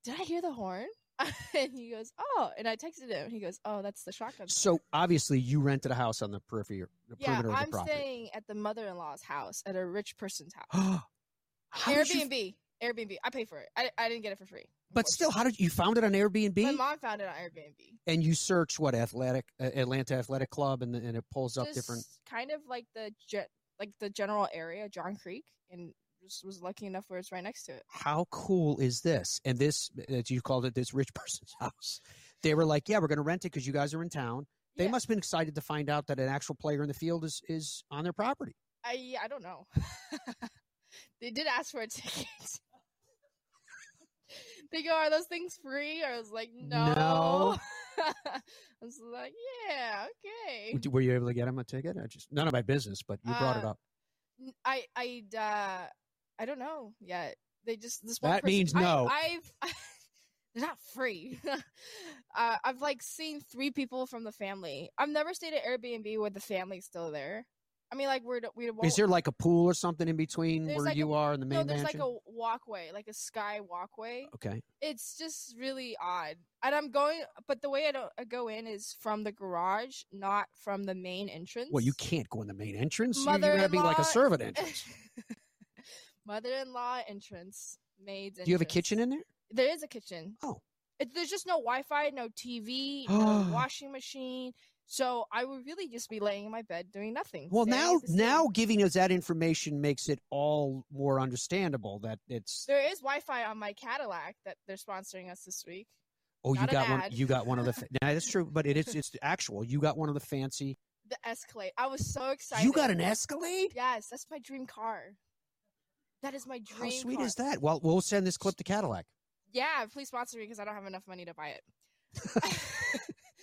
"Did I hear the horn?" <laughs> and he goes, "Oh," and I texted him. He goes, "Oh, that's the shotgun." So obviously, you rented a house on the periphery, the yeah, perimeter I'm of the property. staying at the mother-in-law's house at a rich person's house. <gasps> Airbnb. Airbnb. I pay for it. I, I didn't get it for free. But still, how did you found it on Airbnb? My mom found it on Airbnb. And you search what athletic uh, Atlanta Athletic Club, and, and it pulls up Just different. Kind of like the jet, like the general area, Johns Creek, and just was lucky enough where it's right next to it. How cool is this? And this, as you called it, this rich <laughs> person's house. They were like, "Yeah, we're going to rent it because you guys are in town." They yeah. must have been excited to find out that an actual player in the field is is on their property. I I don't know. <laughs> they did ask for a <laughs> ticket. They go, "Are those things free?" I was like, "No." no. <laughs> I was like, "Yeah, okay." Were you able to get him a ticket? I just none of my business, but you brought uh, it up. I I uh, I don't know yet. They just this one. that person, means no. I, I've <laughs> they're not free. <laughs> uh, I've like seen three people from the family. I've never stayed at Airbnb where the family's still there. I mean, like we're we. Is there like a pool or something in between where like you a, are in the main entrance? No, there's mansion? like a walkway, like a sky walkway. Okay. It's just really odd, and I'm going, but the way I, don't, I go in is from the garage, not from the main entrance. Well, you can't go in the main entrance. Mother You're gonna be like a servant entrance. <laughs> Mother-in-law entrance, maids. Do you have a kitchen in there? There is a kitchen. Oh. It, there's just no Wi-Fi, no TV, no <gasps> washing machine. So I would really just be laying in my bed doing nothing. Well, now now giving us that information makes it all more understandable that it's there is Wi-Fi on my Cadillac that they're sponsoring us this week. Oh, you Not an got one. You got one of the. <laughs> Fa- nah, that's true, but it is. It's actual. You got one of the fancy. The Escalade. I was so excited. You got an Escalade. Yes, that's my dream car. That is my dream. Car. How sweet car. is that? Well, we'll send this clip to Cadillac. Yeah, please sponsor me because I don't have enough money to buy it. <laughs>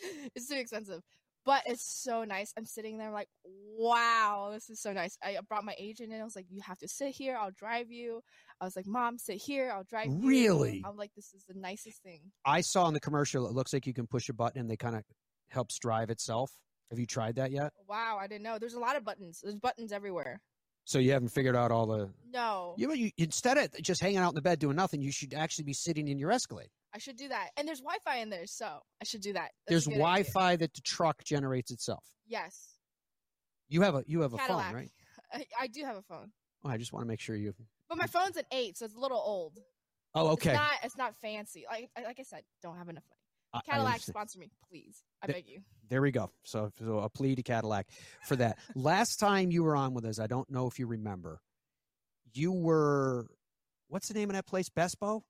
<laughs> it's too expensive. But it's so nice. I'm sitting there like, wow, this is so nice. I brought my agent in. I was like, you have to sit here. I'll drive you. I was like, mom, sit here. I'll drive you. Really? I'm like, this is the nicest thing. I saw in the commercial. It looks like you can push a button and they kind of helps drive itself. Have you tried that yet? Wow, I didn't know. There's a lot of buttons. There's buttons everywhere. So you haven't figured out all the. No, You, you instead of just hanging out in the bed doing nothing, you should actually be sitting in your Escalade. I should do that. And there's Wi-Fi in there, so I should do that. That's a There's good idea. Wi-Fi that the truck generates itself. Yes, You have a you have a Cadillac. phone, right? <laughs> I, I do have a phone, Oh, I just want to make sure you. but my phone's an eight, so it's a little old. Oh, okay. It's not. It's not fancy. Like like I said, don't have enough money. I- I Cadillac understand. sponsor me, please. I Th- beg you. There we go. So, so a plea to Cadillac for that. <laughs> Last time you were on with us, I don't know if you remember. You were, what's the name of that place? Bespo?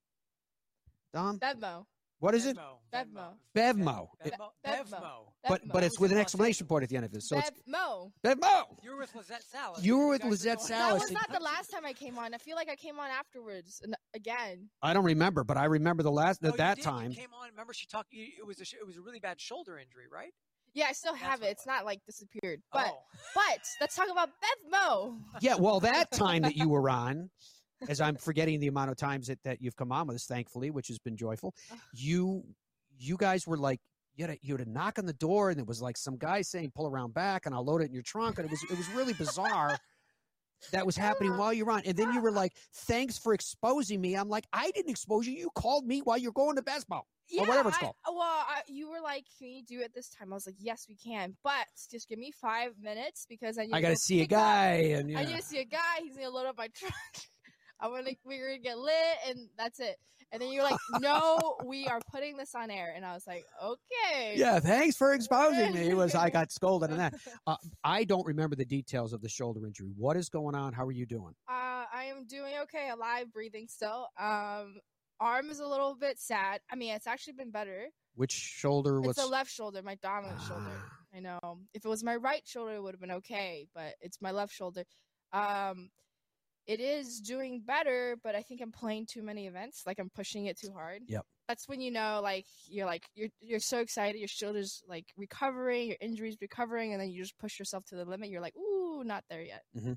Dom? Bevmo. What is it? Bevmo. Bevmo. It- Bevmo. but Bevmo. but it's with an exclamation point at the end of it. So it's Bevmo. Bevmo. You were with Lizette Salas. You were with guys Lizette going- That Salas. was not the last time I came on. I feel like I came on afterwards and again. I don't remember, but I remember the last No, at you that did. time. You came on. Remember, she talked. you- It was a, sh- it was a really bad shoulder injury, right? Yeah, I still have it. It's not like disappeared. But Oh. but let's talk about Bevmo. Yeah, well, that time that you were on, as I'm forgetting the amount of times that, that you've come on with us, thankfully, which has been joyful. You, you guys were like, you had, a, you had a knock on the door, and it was like some guy saying, "Pull around back," and I'll load it in your trunk, and it was it was really bizarre. That was happening <laughs> while you were on, and then you were like, "Thanks for exposing me." I'm like, "I didn't expose you. You called me while you're going to basketball Yeah, or whatever it's I- called." well, I, you were like, "Can you do it this time?" I was like, "Yes, we can, but just give me five minutes because I need. I got to see a up- guy, and I yeah. need to see a guy. He's gonna load up my truck. <laughs> I'm gonna we're gonna get lit, and that's it. And then you're like, "No, <laughs> we are putting this on air," and I was like, "Okay." Yeah, thanks for exposing me. It was I got scolded on that. <laughs> Uh, I don't remember the details of the shoulder injury. What is going on? How are you doing? Uh, I am doing okay, alive, breathing still. Um, arm is a little bit sad. I mean, it's actually been better. Which shoulder? It's What's the left shoulder, my dominant shoulder. Ah. I know. If it was my right shoulder, it would have been okay, but it's my left shoulder. Um, it is doing better, but I think I'm playing too many events. Like I'm pushing it too hard. Yep. That's when you know, like you're like you're you're so excited, your shoulder's like recovering, your injury's recovering, and then you just push yourself to the limit. You're like, ooh, not there yet. Mm-hmm.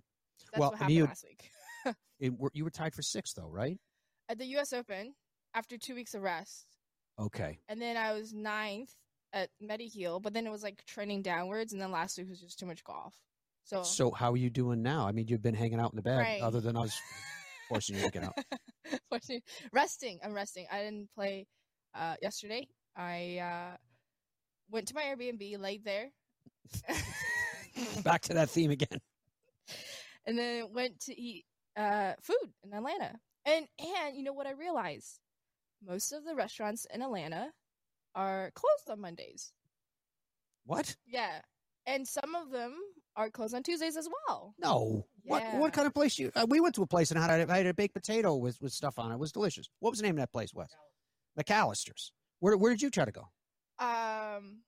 That's Well, what happened you- last week <laughs> it, were- you were tied for sixth, though, right? at the U.S. Open after two weeks of rest. Okay. and then I was ninth at Mediheal, but then it was like trending downwards, and then last week was just too much golf. So, So how are you doing now? I mean, you've been hanging out in the bed, Right. other than us forcing you to get out. <laughs> Fortunately- resting. I'm resting. I didn't play uh, yesterday. I uh, went to my Airbnb, laid there, <laughs> Back to that theme again. and then went to eat uh, food in Atlanta. And and you know what I realized? Most of the restaurants in Atlanta are closed on Mondays. What? Yeah, and some of them are closed on Tuesdays as well. No. What Yeah. what kind of place you? Uh, we went to a place and had a, I had a baked potato with, with stuff on it. It was delicious. What was the name of that place? Wes? McAlister's. Where where did you try to go? um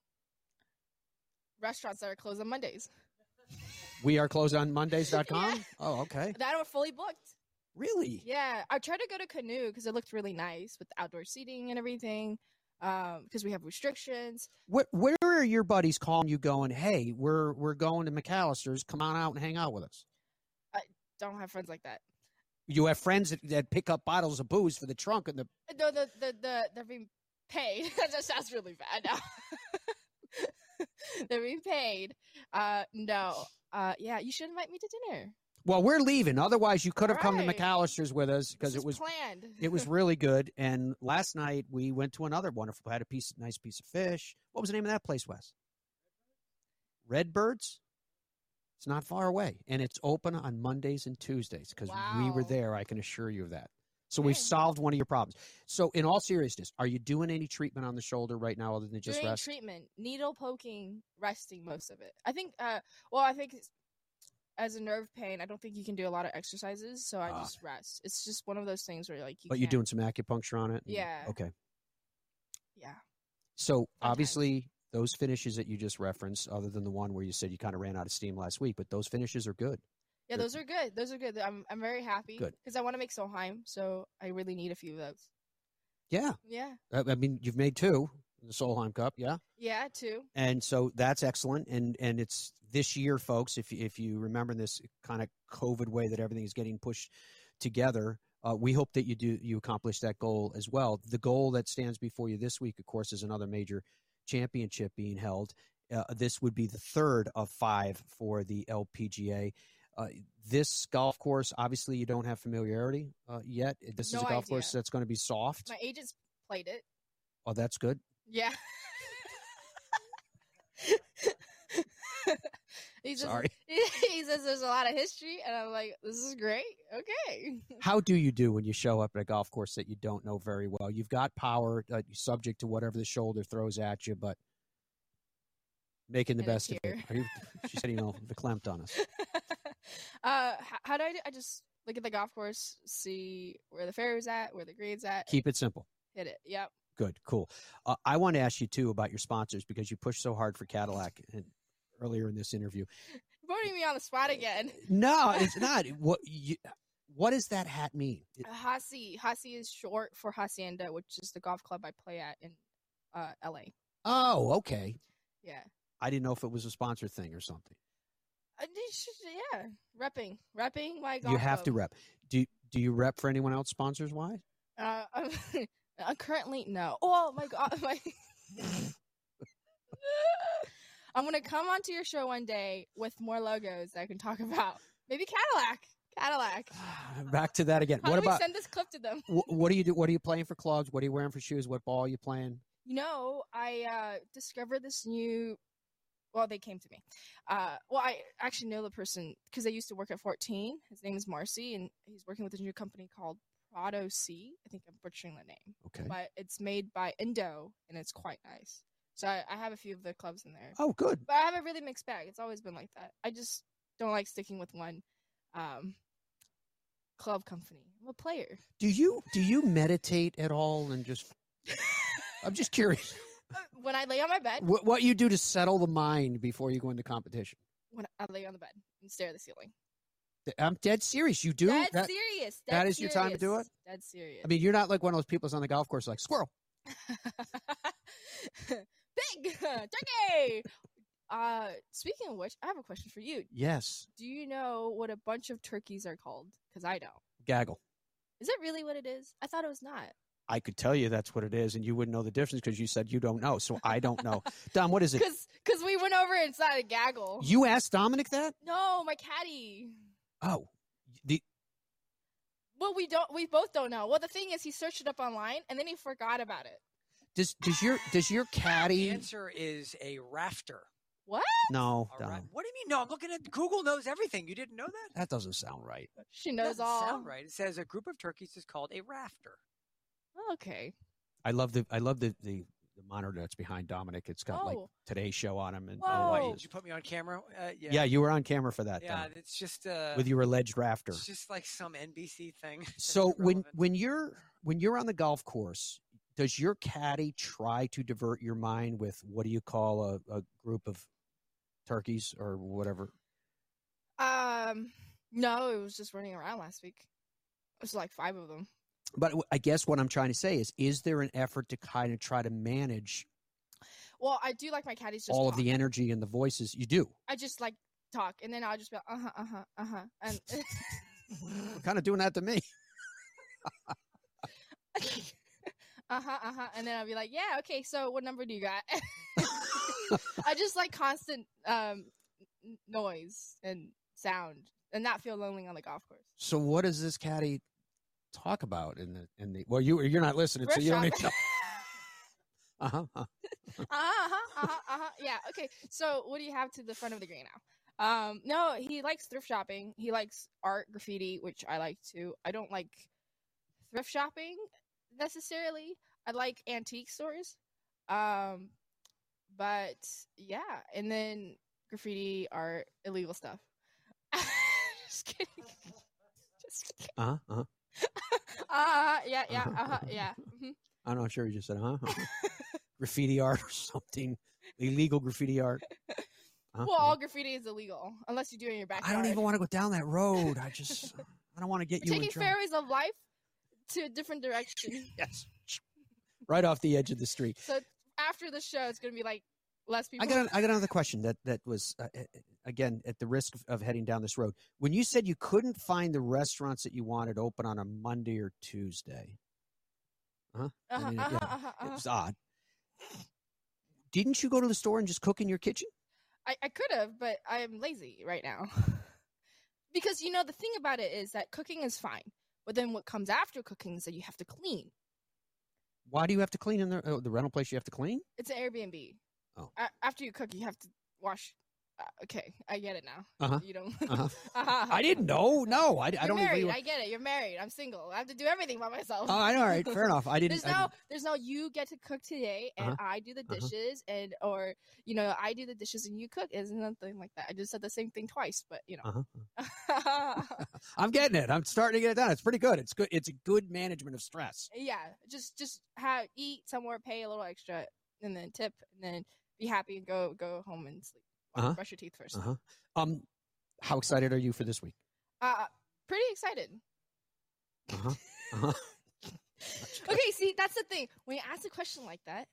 restaurants that are closed on Mondays We are closed on Mondays.com. <laughs> Yeah. Oh, okay. that are fully booked. Really? Yeah, I tried to go to Canoe because it looked really nice with outdoor seating and everything. Um, because we have restrictions. Where where are your buddies calling you going, "Hey, we're we're going to McAlister's. Come on out and hang out with us." I don't have friends like that. You have friends that, that pick up bottles of booze for the trunk and the No, the the the they're being paid. <laughs> that just sounds really bad now. <laughs> they're being paid. Uh, no. Uh, yeah, you should invite me to dinner. Well, we're leaving. Otherwise, you could have come to McAlister's with us because it was planned. it was really good. And last night we went to another wonderful. Had a piece, nice piece of fish. What was the name of that place, Wes? Redbirds. It's not far away, and it's open on Mondays and Tuesdays because we were there. I can assure you of that. So we've solved one of your problems. So, in all seriousness, are you doing any treatment on the shoulder right now, other than just During rest? treatment, needle poking, resting most of it. I think. Uh, well, I think it's- as a nerve pain, I don't think you can do a lot of exercises, so I Ah. just rest. It's just one of those things where like you. but you're doing some acupuncture on it. Yeah. Okay. Yeah. So obviously, those finishes that you just referenced, other than the one where you said you kind of ran out of steam last week, but those finishes are good. Yeah, They're- those are good. Those are good. I'm I'm very happy. Good. Because I want to make Solheim, so I really need a few of those. Yeah, Yeah. I, I mean, you've made two the Solheim Cup, yeah, Yeah, too. and so that's excellent. And and it's this year, folks. If you- if you remember this kind of COVID way that everything is getting pushed together, uh, we hope that you do you accomplish that goal as well. The goal that stands before you this week, of course, is another major championship being held. Uh, this would be the third of five for the LPGA. Uh, this golf course, obviously, you don't have familiarity uh, yet. This is a golf course that's going to be soft. My agents played it. Oh, that's good. Yeah. <laughs> he says, Sorry. <laughs> He says there's a lot of history, and I'm like, this is great. Okay. <laughs> How do you do when you show up at a golf course that you don't know very well? You've got power, uh, subject to whatever the shoulder throws at you, but making the And best of it. Are you, she said, you know, the clamped on us. Uh, h- how do I do? I just look at the golf course, see where the fairway's at, where the greens at. Keep it simple. Hit it. Yep. Good, cool. Uh, I want to ask you too about your sponsors because you pushed so hard for Cadillac and earlier in this interview. You're putting me on the spot again. No, it's not. What you, what does that hat mean? It- Hasi. Hasi is short for Hacienda, which is the golf club I play at in uh, LA. oh, okay. Yeah. I didn't know if it was a sponsor thing or something. I yeah. Repping. Repping my golf you have to rep. Do do you rep for anyone else sponsors wise? Uh, <laughs> uh, currently, no. Oh my god, <laughs> my. I'm gonna come onto your show one day with more logos that I can talk about. Maybe Cadillac. Cadillac. <sighs> Back to that again. How what do about we send this clip to them? wh- what do you do? What are you playing for clubs? What are you wearing for shoes? What ball are you playing? You know, I uh, discovered this new. Well, they came to me. Uh, well, I actually know the person because I used to work at 14. His name is Marcy, and he's working with a new company called Prado C. I think I'm butchering the name. Okay. But it's made by Indo, and it's quite nice. So I, I have a few of the clubs in there. Oh, good. But I have a really mixed bag. It's always been like that. I just don't like sticking with one um, club company. I'm a player. Do you do you meditate at all and just? <laughs> I'm just curious. When I lay on my bed, What what you do to settle the mind before you go into competition? when I lay on the bed and stare at the ceiling. I'm dead serious. You do Dead that? serious. that dead is your time to do it? Dead serious. I mean, you're not like one of those people that's on the golf course like squirrel. <laughs> big <laughs> turkey. Uh, speaking of which, I have a question for you. Yes, Do you know what a bunch of turkeys are called? Because I don't. gaggle. Is it really what it is? I thought it was not. I could tell you that's what it is, and you wouldn't know the difference because you said you don't know. So I don't know. Dom, what is it? <laughs> Because because we went over inside a gaggle. You asked Dominic that? No, my caddy. Oh, the Well, we don't. We both don't know. Well, the thing is, he searched it up online and then he forgot about it. does does your does your The caddy? answer is a rafter. What? No, A ra- what do you mean? No, I'm looking at Google knows everything. You didn't know that? that doesn't sound right. She It knows doesn't all. sound right. It says a group of turkeys is called a rafter. Okay. I love the I love the the, the monitor that's behind Dominic. It's got like Oh. today's show on him, and Whoa. Why Oh. did you put me on camera? Uh, yeah. yeah. you were on camera for that. Yeah, Dom, it's just uh, with your alleged rafter. It's just like some NBC thing. <laughs> So when when you're when you're on the golf course, does your caddy try to divert your mind with what do you call a, a group of turkeys or whatever? Um. No, it was just running around last week. It was like five of them. But I guess what I'm trying to say is, is there an effort to kind of try to manage Well, I do like my caddies just all of the energy and the voices? You do. I just like talk, and then I'll just be like, uh huh, uh huh, uh huh, and <laughs> <laughs> kind of doing that to me. <laughs> uh huh, uh huh, and then I'll be like, yeah, okay. So what number do you got? I just like constant um noise and sound, and not feel lonely on the golf course. So what does this caddy talk about in the in the? Well, you you're not listening, so Thrift you don't shop. <laughs> even know. Uh huh. uh huh, uh huh, uh huh. Yeah. Okay. So, what do you have to the front of the green now? Um, no, he likes thrift shopping. He likes art, graffiti, which I like too. I don't like thrift shopping necessarily. I like antique stores. Um, but yeah, and then graffiti, art, illegal stuff. <laughs> Just kidding. <laughs> Just kidding. Uh huh. Uh-huh. Yeah, yeah, Uh-huh. uh-huh, yeah. hmm I'm not sure. He just said, huh? <laughs> graffiti art or something. Illegal graffiti art. Huh? Well, all graffiti is illegal unless you do it in your backyard. I don't even want to go down that road. I just, I don't want to get We're you in taking fairways of life to a different direction. <laughs> Yes. Right off the edge of the street. So after the show, it's gonna be like less people. I got, an, I got another question that that was uh, uh, again at the risk of, heading down this road. When you said you couldn't find the restaurants that you wanted open on a Monday or Tuesday, huh? Uh-huh, mean, uh-huh, yeah, uh-huh, it <laughs> was odd. Didn't you go to the store and just cook in your kitchen? I, I could have, but I'm lazy right now. <laughs> because you know the thing about it is that cooking is fine, but then what comes after cooking is that you have to clean. Why do you have to clean in the oh, the rental place? You have to clean. It's an Airbnb. Oh. A- after you cook, you have to wash. Uh, okay, I get it now. Uh-huh. You don't. Uh-huh. <laughs> Uh-huh. I didn't know. No, I, I You're don't married. agree. With, I get it. You're married. I'm single. I have to do everything by myself. Oh, I know. All right, fair enough. I didn't. There's I no, didn't- there's no. You get to cook today, and Uh-huh. I do the Uh-huh. dishes, and or you know, I do the dishes and you cook. Is nothing like that. I just said the same thing twice, but you know. Uh-huh. <laughs> <laughs> I'm getting it. I'm starting to get it done. It's pretty good. It's good. It's a good management of stress. yeah, just just have eat somewhere, pay a little extra, and then tip, and then be happy and go go home and sleep. Uh-huh. Brush your teeth 1st Uh huh. Um, how excited are you for this week? Uh, pretty excited. Uh huh. <laughs> Uh huh. <laughs> Okay, see, that's the thing. When you ask a question like that,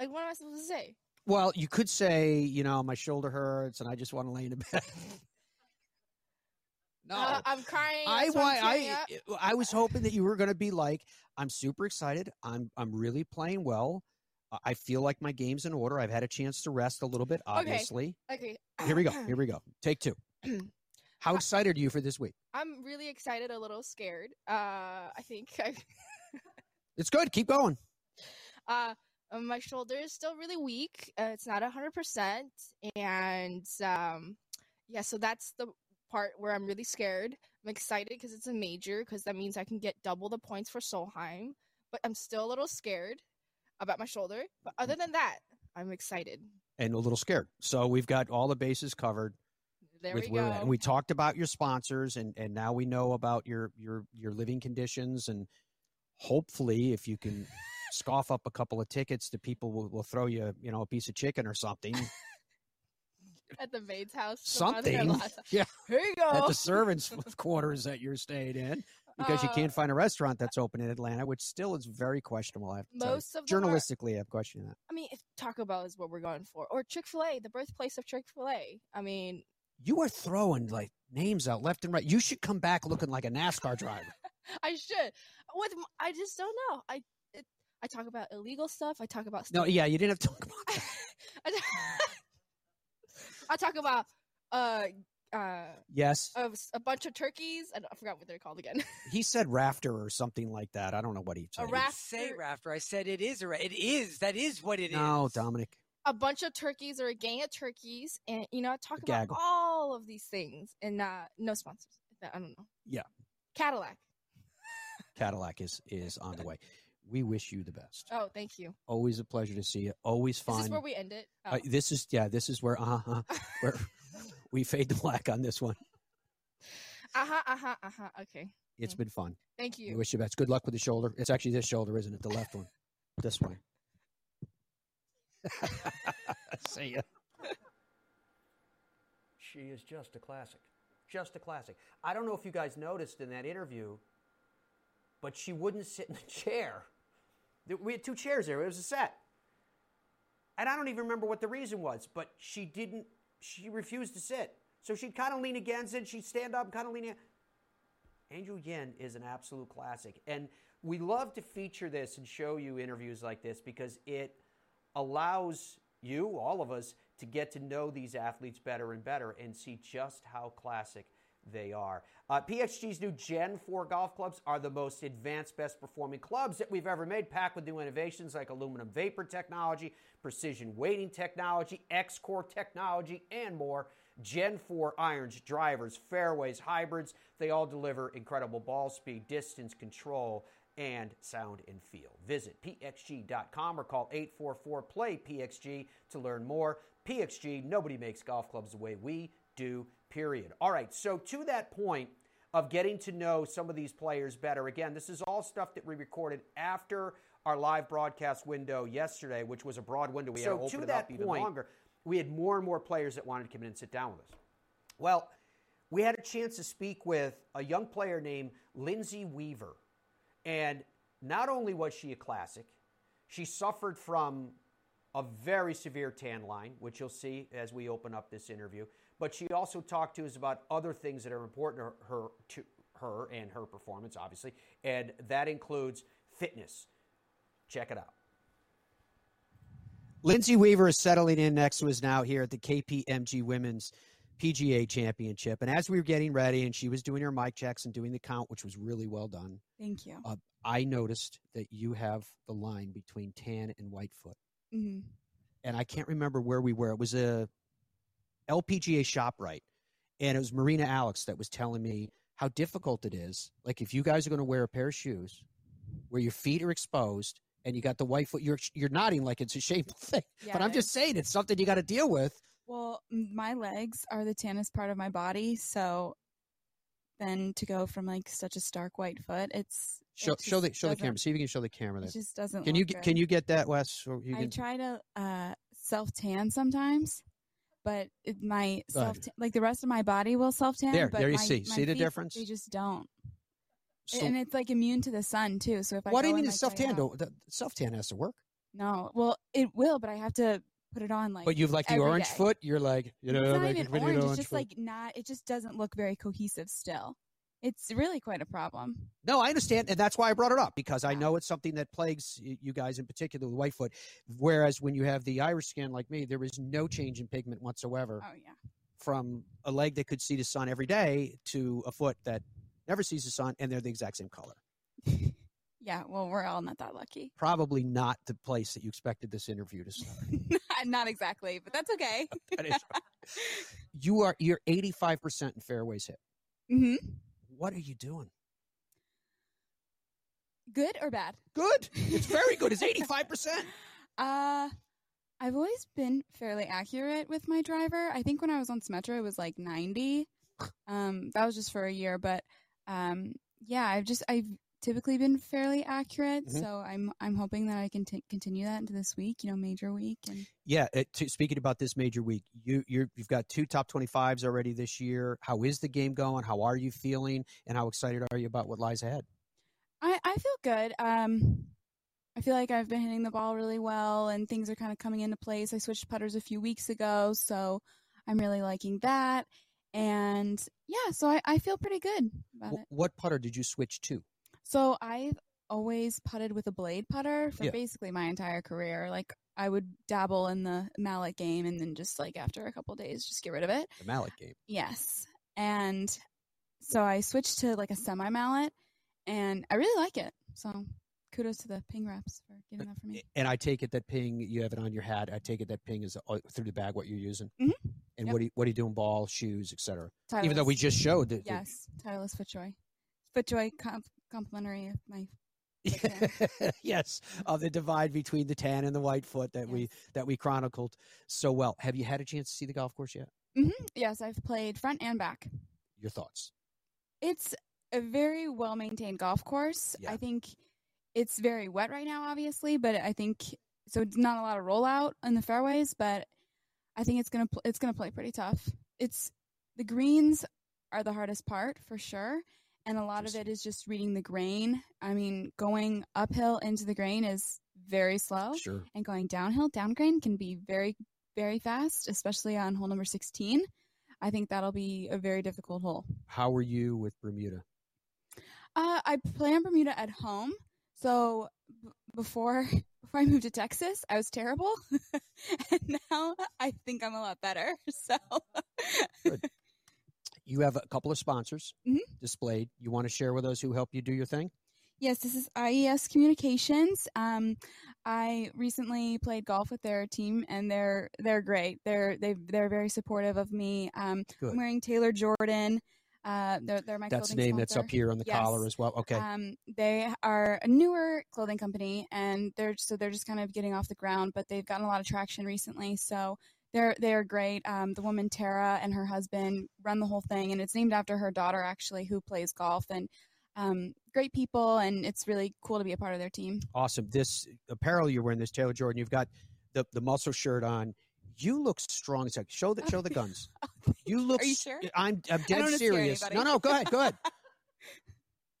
like, what am I supposed to say? Well, you could say, you know, my shoulder hurts and I just want to lay in the bed. <laughs> no, Uh, I'm crying. I want. I up. I was hoping that you were going to be like, I'm super excited. I'm I'm really playing well. I- feel like my game's in order. I've had a chance to rest a little bit. Obviously. Okay. Here we go. <clears throat> Here we go. Take two. <clears throat> How excited are you for this week? I'm really excited, a little scared. Uh, I think I, <laughs> It's good. Keep going. uh, my shoulder is still really weak. Uh, it's not hundred percent, and um, yeah, so that's the part where I'm really scared. I'm excited because it's a major, because that means I can get double the points for Solheim. But I'm still a little scared about my shoulder. But mm-hmm. other than that, I'm excited. And a little scared. So we've got all the bases covered. There we go. And we talked about your sponsors, and and now we know about your your your living conditions, and hopefully, if you can <laughs> scoff up a couple of tickets, the people will, will throw you you know a piece of chicken or something, <laughs> At the maid's house. the one there something. <laughs> Yeah, Here you go. at the servants' quarters that you're staying in. Because you Uh, can't find a restaurant that's open in Atlanta, which still is very questionable. I have to. Most of them are- journalistically, I'm questioning that. I mean, if Taco Bell is what we're going for, or Chick Fil A, the birthplace of Chick Fil A. I mean, You are throwing like names out left and right. You should come back looking like a NASCAR driver. <laughs> I should. With I just don't know. I it, I talk about illegal stuff. I talk about No, yeah, you didn't have to talk about. <laughs> I, I talk about uh uh Yes. a bunch of turkeys. I, I forgot what they're called again. <laughs> He said rafter or something like that. I don't know what he said. I didn't say rafter. I said it is a ra- It is. That is what it is. no, Dominic. a bunch of turkeys or a gang of turkeys, and you know, I talk A about gaggle. all of these things, and uh no sponsors. I don't know. Yeah, Cadillac. Cadillac is is on the way. We wish you the best. Oh, thank you. Always a pleasure to see you. Always Is fun. this is where we end it? Oh. Uh, this is yeah. This is where uh huh where <laughs> we fade to black on this one. Uh huh. Uh huh. Uh huh. Okay. It's been fun. Thank you. We wish you best. Good luck with the shoulder. It's actually this shoulder, isn't it? The left one. This way. <laughs> See ya. She is just a classic. Just a classic. I don't know if you guys noticed in that interview, but she wouldn't sit in the chair. We had two chairs there. It was a set. And I don't even remember what the reason was, but she didn't, she refused to sit. So she'd kind of lean against it. She'd stand up, kind of lean in. Angel Yin is an absolute classic. And we love to feature this and show you interviews like this because it allows you, all of us, to get to know these athletes better and better and see just how classic they are. Uh, PXG's new Gen 4 golf clubs are the most advanced, best performing clubs that we've ever made, packed with new innovations like aluminum vapor technology, precision weighting technology, X Core technology, and more. Gen 4 irons, drivers, fairways, hybrids, they all deliver incredible ball speed, distance control, and sound and feel. Visit pxg.com or call 844 play PXG to learn more. PXG, nobody makes golf clubs the way we do, period. All right, so to that point of getting to know some of these players better, again, this is all stuff that we recorded after our live broadcast window yesterday, which was a broad window. We So had to to it that up even longer. We had more and more players that wanted to come in and sit down with us. Well, we had a chance to speak with a young player named Lindsey Weaver. And not only was she a classic, she suffered from a very severe tan line, which you'll see as we open up this interview. But she also talked to us about other things that are important to her, to her and her performance, obviously, and that includes fitness. Check it out. Lindsey Weaver is settling in next to us now here at the KPMG Women's PGA Championship. And as we were getting ready and she was doing her mic checks and doing the count, which was really well done, Thank you. uh, I noticed that you have the line between tan and whitefoot. hmm And I can't remember where we were. It was a LPGA ShopRite. And it was Marina Alex that was telling me how difficult it is. Like if you guys are going to wear a pair of shoes where your feet are exposed and you got the white foot, you're you're nodding like it's a shameful thing. but I'm just saying it's something you got to deal with. Well, my legs are the tannest part of my body, so then to go from like such a stark white foot, it's Show it show the show the camera. See if you can show the camera. It That just doesn't. can you good. can you get that Wes? Or you I try to uh, self tan sometimes, but it, my self like the rest of my body will self tan. There, but there you my- see. my See the feet, difference? They just don't. So- and it's like immune to the sun too. So if I Why do you need a self tan? Self tan has to work. No, well, it will, but I have to put it on like. but you've like the orange day. foot. You're like you know it's not like even orange. orange It's just foot. like not. It just doesn't look very cohesive still. It's really quite a problem. No, I understand, and that's why I brought it up because I know it's something that plagues you guys in particular with Whitefoot. Whereas when you have the Irish skin like me, there is no change in pigment whatsoever Oh yeah. from a leg that could see the sun every day to a foot that never sees the sun, and they're the exact same color. <laughs> Yeah. Well, we're all not that lucky. Probably not the place that you expected this interview to start. <laughs> not exactly, but that's okay. <laughs> That is you are you're 85 percent in fairways hit. hmm What are you doing? Good or bad? Good. It's very good. It's <laughs> 85 percent. Uh, I've always been fairly accurate with my driver. I think when I was on Symetra, it was like 90. <laughs> Um, that was just for a year, but um, yeah, I've just I've typically been fairly accurate. Mhm. So I'm I'm hoping that I can t- continue that into this week. You know, major week and Yeah. It, to, speaking about this major week, you you're, you've got two top 25s already this year. How is the game going? How are you feeling? And how excited are you about what lies ahead? I, I feel good. Um, I feel like I've been hitting the ball really well and things are kind of coming into place. I switched putters a few weeks ago, so I'm really liking that. And yeah, so I, I feel pretty good about it. what putter did you switch to? So I've always putted with a blade putter for Yeah. basically my entire career. Like I would dabble in the mallet game and then just like after a couple days just get rid of it. The mallet game. Yes. And so I switched to like a semi mallet and I really like it. So kudos to the ping reps for getting that for me. And I take it that ping you have it on your hat. I take it that ping is uh, through the bag what you're using. Mhm. And Yep. what are you, what are you doing? Ball, shoes, etc. Even though we just showed that. Yes, Titleist FootJoy. FootJoy comp- complimentary of my <laughs> yes, of the divide between the tan and the white foot that we that we chronicled so well. Have you had a chance to see the golf course yet? hmm Yes, I've played front and back. Your thoughts? It's a very well maintained golf course. I think it's very wet right now, obviously, but I think so. It's not a lot of rollout in the fairways, but I think it's gonna pl- it's gonna play pretty tough. It's the greens are the hardest part for sure, and a lot of it is just reading the grain. I mean, going uphill into the grain is very slow, Sure. and going downhill down grain can be very very fast, especially on hole number sixteen. I think that'll be a very difficult hole. How are you with Bermuda? Uh, I play on Bermuda at home. So b- before <laughs> before I moved to Texas, I was terrible, <laughs> and now I think I'm a lot better. <laughs> So You have a couple of sponsors Mhm. displayed. You want to share with us who help you do your thing? yes, this is IES Communications. Um, I recently played golf with their team, and they're they're great. They're they they're very supportive of me. Um. I'm wearing Taylor Jordan. Uh, they're, they're my That's the name that's up here on the Yes. collar as well. Okay. Um, they are a newer clothing company, and they're so they're just kind of getting off the ground, but they've gotten a lot of traction recently. So they're they're great. Um, the woman Tara and her husband run the whole thing, and it's named after her daughter actually, who plays golf. And um, great people, and it's really cool to be a part of their team. Awesome. This apparel you're wearing, this Taylor Jordan, you've got the, the muscle shirt on. You look strong as heck. Show the show the guns. <laughs> You look. Are you sure? I'm I'm dead serious. No, no, go ahead, go ahead. <laughs>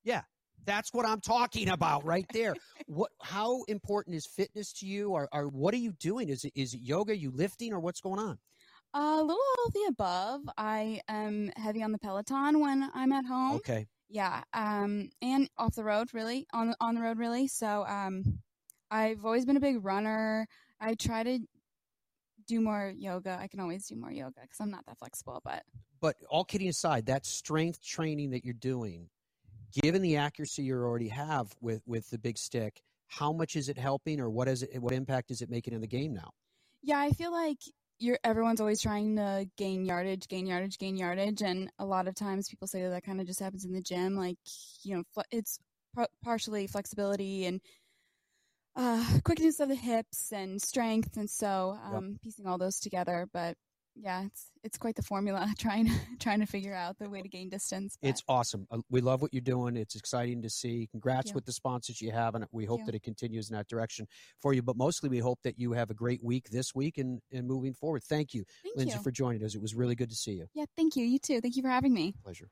Yeah, that's what I'm talking about right there. What? How important is fitness to you, or, or what are you doing? Is it is it yoga? You lifting, or what's going on? A little of the above. I am heavy on the Peloton when I'm at home. Okay. Yeah, um, and off the road, really on on the road, really. So, um, I've always been a big runner. I try to do more yoga. I can always do more yoga because I'm not that flexible. But But all kidding aside, that strength training that you're doing, given the accuracy you already have with with the big stick, how much is it helping, or what is it? What impact is it making in the game now? yeah, I feel like you're everyone's always trying to gain yardage, gain yardage, gain yardage, and a lot of times people say that that kind of just happens in the gym. Like you know, it's partially flexibility and uh, quickness of the hips and strength, and so Yep. um, piecing all those together. But yeah, it's it's quite the formula <laughs> trying trying to figure out the way to gain distance. It's awesome. Uh, We love what you're doing. It's exciting to see. Congrats with the sponsors you have, and we hope that it continues in that direction for you. But mostly, we hope that you have a great week this week and, and moving forward. Thank you, Thank Lindsey, you. for joining us. It was really good to see you. Yeah, thank you. You too. Thank you for having me. Pleasure.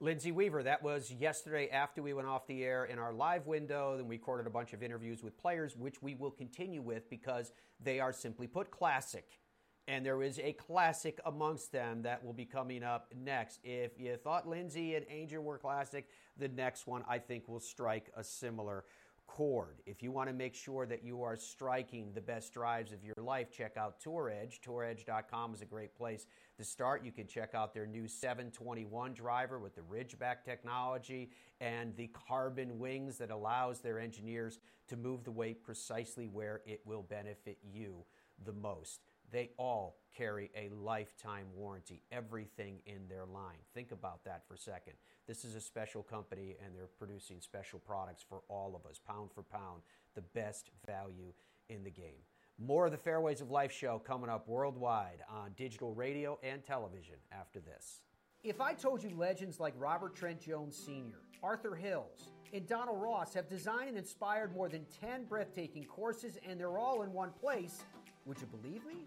Lindsey Weaver, that was yesterday after we went off the air in our live window. Then we recorded a bunch of interviews with players, which we will continue with because they are simply put classic. And there is a classic amongst them that will be coming up next. If you thought Lindsey and Angel were classic, the next one I think will strike a similar chord. If you want to make sure that you are striking the best drives of your life, check out Tour Edge. TourEdge.com is a great place to start. You can check out their new 721 driver with the Ridgeback technology and the carbon wings that allows their engineers to move the weight precisely where it will benefit you the most. They all carry a lifetime warranty, everything in their line. Think about that for a second. This is a special company and they're producing special products for all of us, pound for pound, the best value in the game. More of the Fairways of Life show coming up worldwide on digital radio and television after this. If I told you legends like Robert Trent Jones Sr., Arthur Hills, and Donald Ross have designed and inspired more than 10 breathtaking courses and they're all in one place, would you believe me?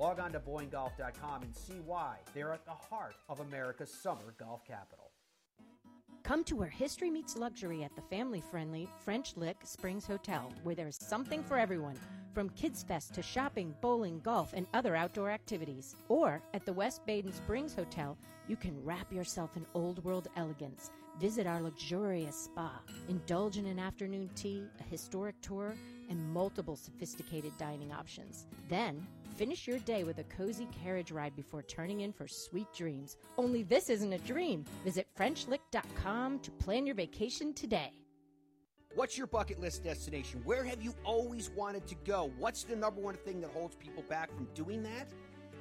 Log on to BoyneGolf.com and see why they're at the heart of America's summer golf capital. Come to where history meets luxury at the family friendly French Lick Springs Hotel, where there's something for everyone, from Kids Fest to shopping, bowling, golf, and other outdoor activities. Or at the West Baden Springs Hotel, you can wrap yourself in old world elegance. Visit our luxurious spa, indulge in an afternoon tea, a historic tour, and multiple sophisticated dining options. Then, finish your day with a cozy carriage ride before turning in for sweet dreams. Only this isn't a dream. Visit FrenchLick.com to plan your vacation today. What's your bucket list destination? Where have you always wanted to go? What's the number one thing that holds people back from doing that?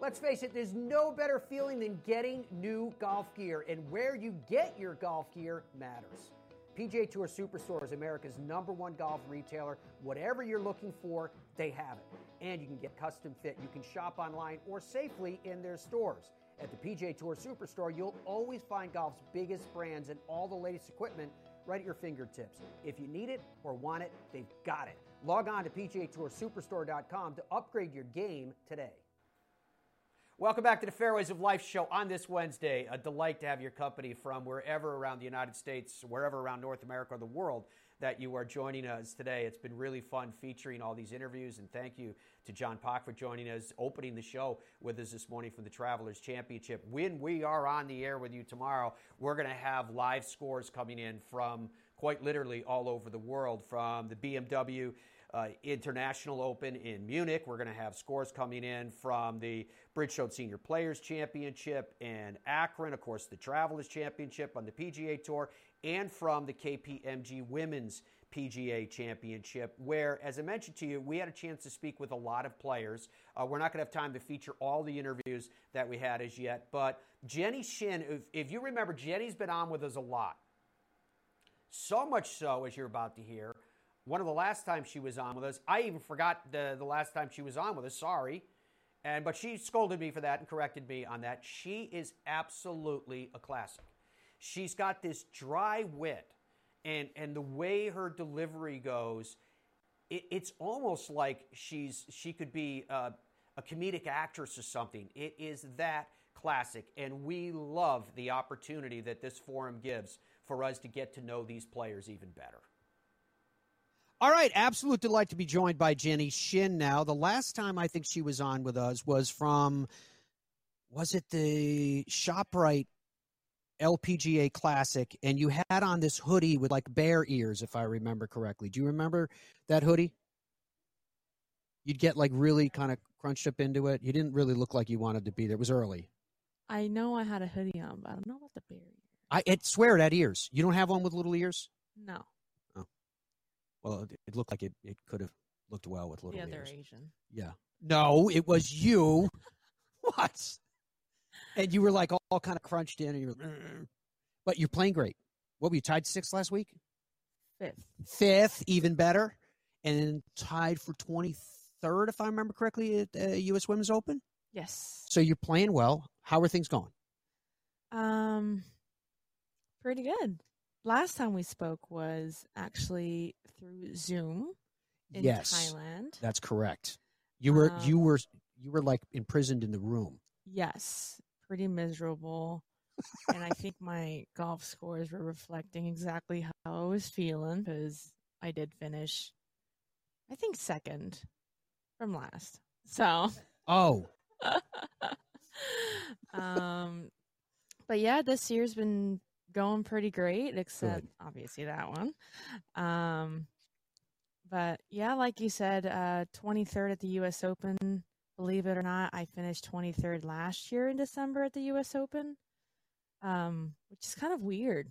Let's face it, there's no better feeling than getting new golf gear, and where you get your golf gear matters. PGA Tour Superstore is America's number one golf retailer. Whatever you're looking for, they have it. And you can get custom fit. You can shop online or safely in their stores. At the PGA Tour Superstore, you'll always find golf's biggest brands and all the latest equipment right at your fingertips. If you need it or want it, they've got it. Log on to PGATourSuperstore.com to upgrade your game today. Welcome back to the Fairways of Life show on this Wednesday. A delight to have your company from wherever around the United States, wherever around North America or the world that you are joining us today. It's been really fun featuring all these interviews, and thank you to John Pak for joining us, opening the show with us this morning from the Travelers Championship. When we are on the air with you tomorrow, we're going to have live scores coming in from quite literally all over the world, from the BMW uh, International Open in Munich. We're going to have scores coming in from the Bridgestone Senior Players Championship in Akron, of course, the Travelers Championship on the PGA Tour, and from the KPMG Women's PGA Championship, where, as I mentioned to you, we had a chance to speak with a lot of players. Uh, we're not going to have time to feature all the interviews that we had as yet, but Jenny Shin, if, if you remember, Jenny's been on with us a lot. So much so, as you're about to hear, one of the last times she was on with us, I even forgot the, the last time she was on with us. Sorry. And but she scolded me for that and corrected me on that. She is absolutely a classic. She's got this dry wit, and and the way her delivery goes, it, it's almost like she's she could be a, a comedic actress or something. It is that classic, and we love the opportunity that this forum gives for us to get to know these players even better. All right, absolute delight to be joined by Jenny Shin now. The last time I think she was on with us was from, was it the ShopRite LPGA Classic? And you had on this hoodie with like bear ears, if I remember correctly. Do you remember that hoodie? You'd get like really kind of crunched up into it. You didn't really look like you wanted to be there. It was early. I know I had a hoodie on, but I don't know about the bear ears. I it, swear it had ears. You don't have one with little ears? No. Well, it, it looked like it, it could have looked well with little Yeah, ears. they're Asian. Yeah. No, it was you. <laughs> what? And you were like all, all kind of crunched in, and you're, "Mm." but you're playing great. What were you tied sixth last week? Fifth. Fifth, even better, and tied for twenty third, if I remember correctly, at uh, U.S. Women's Open. Yes. So you're playing well. How are things going? Um, pretty good. Last time we spoke was actually through Zoom in yes, Thailand. That's correct. You were Um, you were you were like imprisoned in the room. Yes, pretty miserable. and I think my golf scores were reflecting exactly how I was feeling because I did finish, I think, second from last. So, Oh, <laughs> um, but yeah, this year's been going pretty great, except obviously that one. Um, but yeah, like you said, uh, 23rd at the U.S. Open. Believe it or not, I finished 23rd last year in December at the U.S. Open, um, which is kind of weird.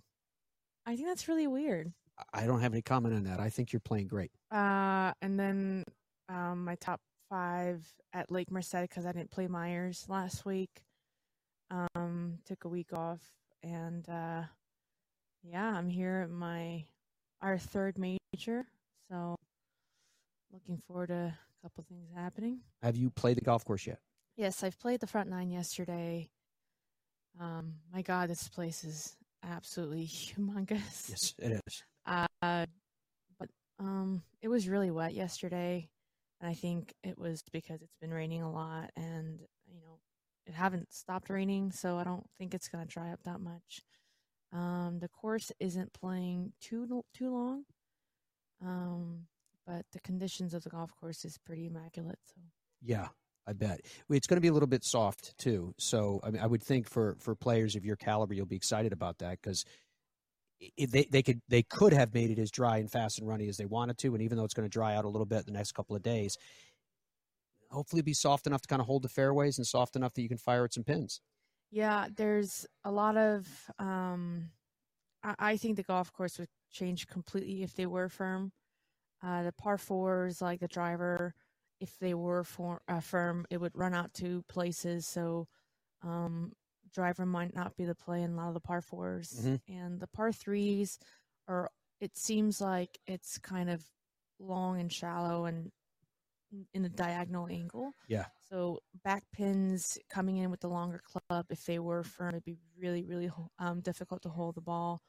I think that's really weird. I don't have any comment on that. I think you're playing great. Uh, and then um, my top five at Lake Merced because I didn't play Meijer's last week. Um, took a week off, and uh, yeah, I'm here at my our third major. So looking forward to a couple things happening. Have you played the golf course yet? Yes, I've played the front nine yesterday. Um, my God, this place is absolutely <laughs> humongous. Yes, it is. Uh, but um, it was really wet yesterday, and I think it was because it's been raining a lot, and it haven't stopped raining, so I don't think it's gonna dry up that much. Um, the course isn't playing too too long, um, but the conditions of the golf course is pretty immaculate. So Yeah, I bet it's going to be a little bit soft too. So I mean, I would think for for players of your caliber, you'll be excited about that because they they could they could have made it as dry and fast and runny as they wanted to, and even though it's going to dry out a little bit the next couple of days, hopefully be soft enough to kind of hold the fairways and soft enough that you can fire at some pins. Yeah, there's a lot of. Um, I, I think the golf course would change completely if they were firm. Uh, the par fours, like the driver, if they were for, uh, firm, it would run out to places. So, um, driver might not be the play in a lot of the par 4s Mhm. and the par threes are it seems like it's kind of long and shallow and in a diagonal angle. Yeah. So back pins coming in with the longer club, if they were firm, it'd be really, really um, difficult to hold the ball.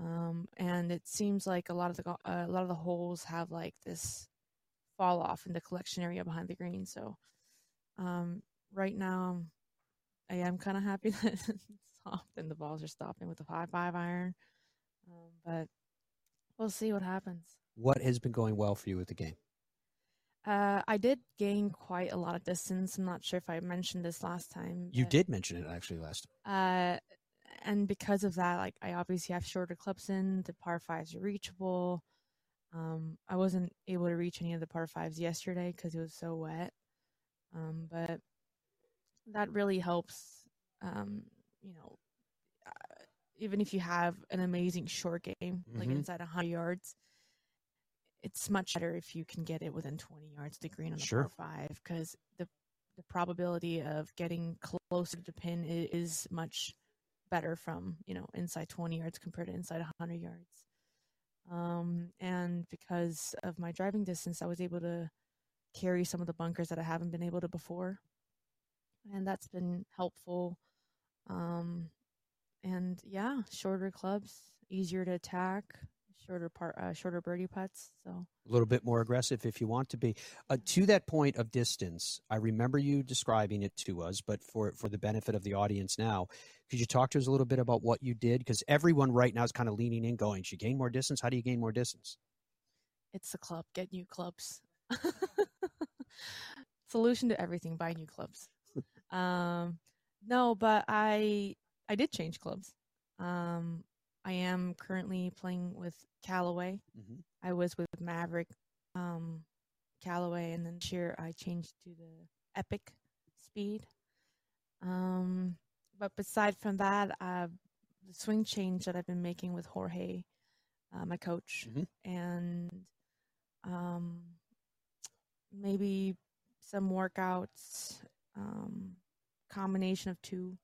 Um, and it seems like a lot of the uh, a lot of the holes have like this fall off in the collection area behind the green. So um, right now, I am kind of happy <laughs> that it's soft and the balls are stopping with the five five iron. Um, but we'll see what happens. What has been going well for you with the game? Uh, I did gain quite a lot of distance. I'm not sure if I mentioned this last time. You did mention it actually last time. Uh, and because of that, like I obviously have shorter clubs in. The par fives are reachable. Um, I wasn't able to reach any of the par fives yesterday because it was so wet. Um, but that really helps. Um, you know, uh, even if you have an amazing short game, mm-hmm. like inside a 100 yards, it's much better if you can get it within 20 yards to green on the sure. par five because the the probability of getting closer to the pin is much better from you know inside 20 yards compared to inside 100 yards. Um, and because of my driving distance i was able to carry some of the bunkers that i haven't been able to before. And that's been helpful. Um, and yeah shorter clubs easier to attack shorter part, uh, shorter birdie putts. So a little bit more aggressive if you want to be. Uh, to that point of distance, I remember you describing it to us, but for for the benefit of the audience now, could you talk to us a little bit about what you did? Because everyone right now is kind of leaning in, going, "Should gain more distance? How do you gain more distance?" It's the club. Get new clubs. <laughs> Solution to everything: buy new clubs. <laughs> um, no, but I I did change clubs. Um, I am currently playing with Callaway. Mm-hmm. I was with Mavrik, um, Callaway, and then cheer I changed to the Epic Speed. Um, but beside from that, uh, the swing change that I've been making with Jorge, uh, my coach, mm-hmm. and um, maybe some workouts, um, combination of two,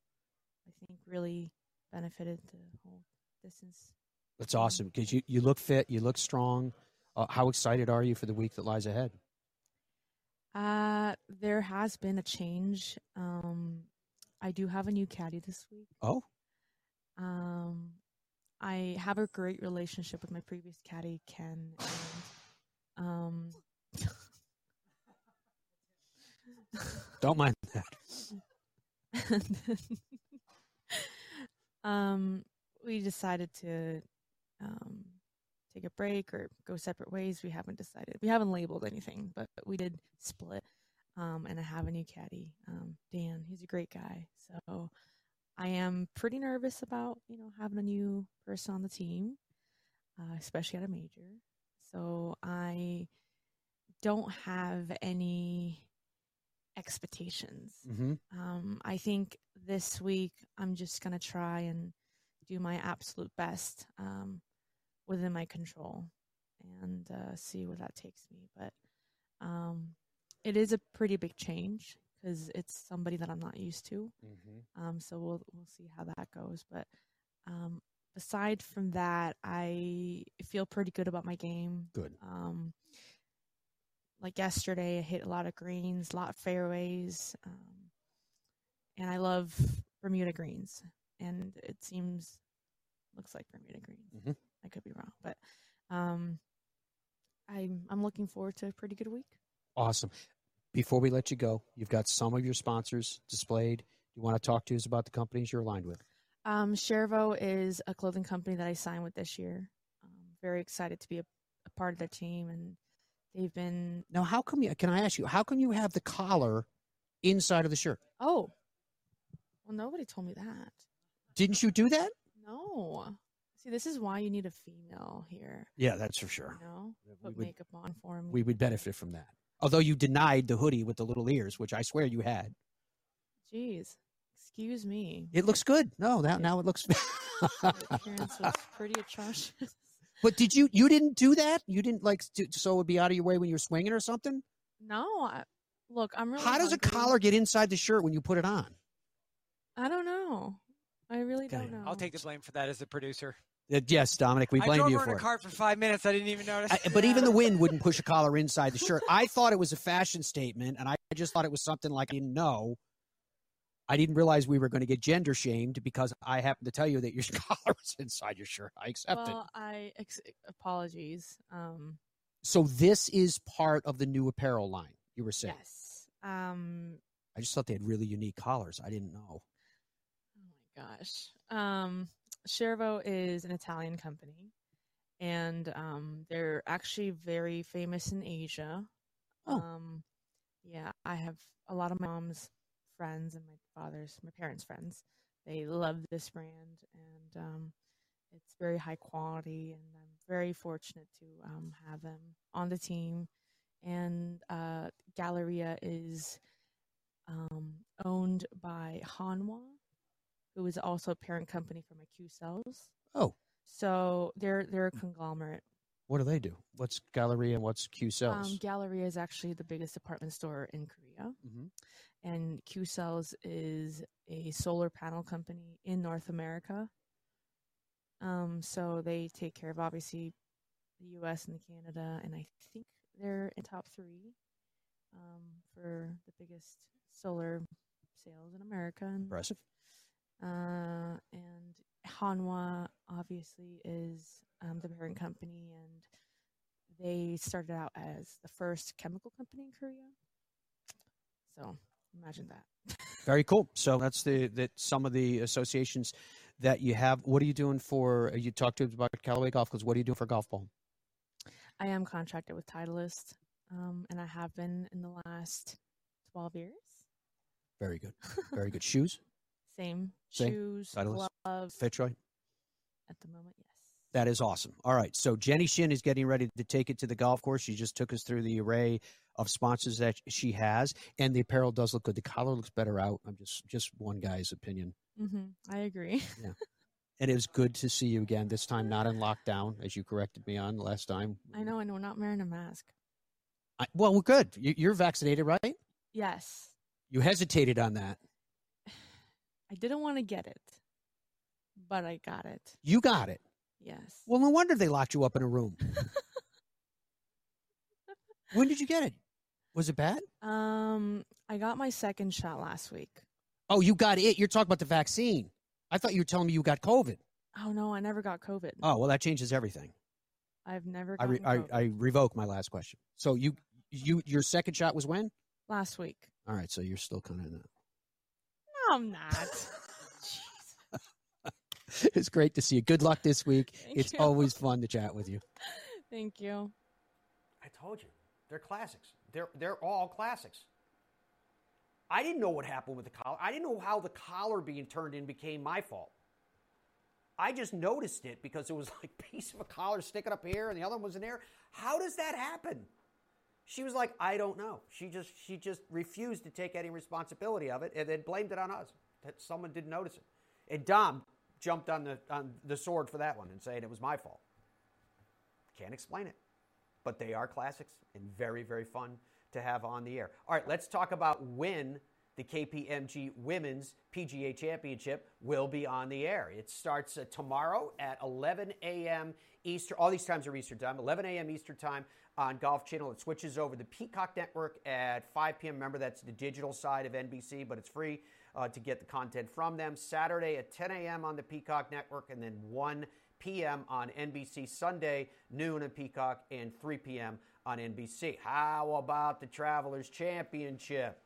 I think really benefited the whole distance. That's awesome because you, you look fit, you look strong. Uh, how excited are you for the week that lies ahead? Uh, there has been a change. Um, I do have a new caddy this week. Oh. Um, I have a great relationship with my previous caddy, Ken. And, um, <laughs> Don't mind that. <laughs> um, we decided to um, take a break or go separate ways. We haven't decided. We haven't labeled anything, but, but we did split. Um, and I have a new caddy, um, Dan. He's a great guy. So I am pretty nervous about you know having a new person on the team, uh, especially at a major. So I don't have any expectations. Mm-hmm. Um, I think this week I'm just gonna try and do my absolute best um, within my control and uh, see where that takes me. But um, it is a pretty big change because it's somebody that I'm not used to. Mm-hmm. Um, so we'll we'll see how that goes. But um, aside from that, I feel pretty good about my game. Good. Um, like yesterday, I hit a lot of greens, a lot of fairways, um, and I love Bermuda greens and it seems looks like Bermuda green. Mm-hmm. I could be wrong, but um, I'm I'm looking forward to a pretty good week. Awesome. Before we let you go, you've got some of your sponsors displayed. Do you want to talk to us about the companies you're aligned with? Um, Chervo is a clothing company that I signed with this year. Um, very excited to be a, a part of their team, and they've been. Now, how come you? Can I ask you? How come you have the collar inside of the shirt? Oh, well, nobody told me that. Didn't you do that? No. See, this is why you need a female here. Yeah, that's for sure. You know, put would- makeup on for me. We would benefit from that. Although you denied the hoodie with the little ears, which I swear you had. Jeez, excuse me. It looks good. No, now now it looks. <laughs> Appearance was pretty atrocious. but did you you didn't do that? You didn't like to, so it would be out of your way when you're swinging or something? No, I, look, I'm really. How does a collar get inside the shirt when you put it on? I don't know. I really don't know. I'll take the blame for that as the producer. Uh, yes, Dominic, we I blame drove you her in for a it. cart for five minutes. I didn't even notice. I, but even the wind wouldn't push a collar inside the shirt. I thought it was a fashion statement, and I just thought it was something like I didn't know. I didn't realize we were going to get gender shamed because I happened to tell you that your <laughs> collar was inside your shirt. I accept it. well, I ex- apologies. Um, So this is part of the new apparel line. You were saying. yes. Um, I just thought they had really unique collars. I didn't know. Gosh. Um, Chervo is an Italian company, and um, they're actually very famous in Asia. Oh. Um, yeah, I have a lot of my mom's friends and my father's, my parents' friends. They love this brand, and um, it's very high quality. And I'm very fortunate to um, have them on the team. And uh, Galleria is um, owned by Hanwha, who is also a parent company for my Q cells. Oh. So they're they're a conglomerate. What do they do? What's Galleria and what's Q Cells? Um, Galleria is actually the biggest department store in Korea, Mhm. and Q Cells is a solar panel company in North America. Um, so they take care of obviously the U.S. and the Canada, and I think they're in top three um, for the biggest solar sales in America. And, Impressive. Uh, and Hanwha obviously is um, the parent company, and they started out as the first chemical company in Korea. So imagine that. <laughs> Very cool. So that's the that some of the associations that you have. What are you doing for? You talked to us about Callaway Golf Clubs. What are you doing for golf ball? I am contracted with Titleist, um, and I have been in the last 12 years. Very good. Very good. Shoes. Same, Same? shoes, Titleist? gloves. FootJoy. At the moment, yes. That is awesome. All right. So Jenny Shin is getting ready to take it to the golf course. She just took us through the array of sponsors that she has, and the apparel does look good. The collar looks better out. I'm just just one guy's opinion. hmm I agree. <laughs> Yeah. And it was good to see you again. This time not in lockdown, as you corrected me on last time. I know, and we're not wearing a mask. I, well, we're good. You, you're vaccinated, right? Yes, You hesitated on that. I didn't want to get it, but I got it. You got it. Yes. Well, no wonder they locked you up in a room. <laughs> when did you get it? Was it bad? Um, I got my second shot last week. Oh, you got it. You're talking about the vaccine. I thought you were telling me you got COVID. Oh no, I never got COVID. Oh, well, that changes everything. I've never I, re- I. I revoke my last question. So you you your second shot was when? last week. All right, so you're still kind of in that. No, I'm not. <laughs> it's great to see you. Good luck this week. Thank it's you. always fun to chat with you. Thank you. I told you, they're classics. They're they're all classics. I didn't know what happened with the collar. I didn't know how the collar being turned in became my fault. I just noticed it because it was <laughs> like a piece of a collar sticking up here and the other one was in there. How does that happen? She was like, I don't know. She just she just refused to take any responsibility of it and then blamed it on us that someone didn't notice it. And Dom jumped on the on the sword for that one and saying it was my fault. Can't explain it but they are classics and very, very fun to have on the air. All right, let's talk about when the KPMG Women's PGA Championship will be on the air. It starts uh, tomorrow at 11 a.m. Eastern. All these times are Eastern time. 11 a.m. Eastern time on Golf Channel. It switches over to the Peacock Network at 5 p.m. Remember, that's the digital side of NBC, but it's free uh, to get the content from them. Saturday at 10 a.m. on the Peacock Network, and then 1 p.m. on NBC Sunday, noon on Peacock, and 3 p.m. on NBC. How about the Travelers Championship?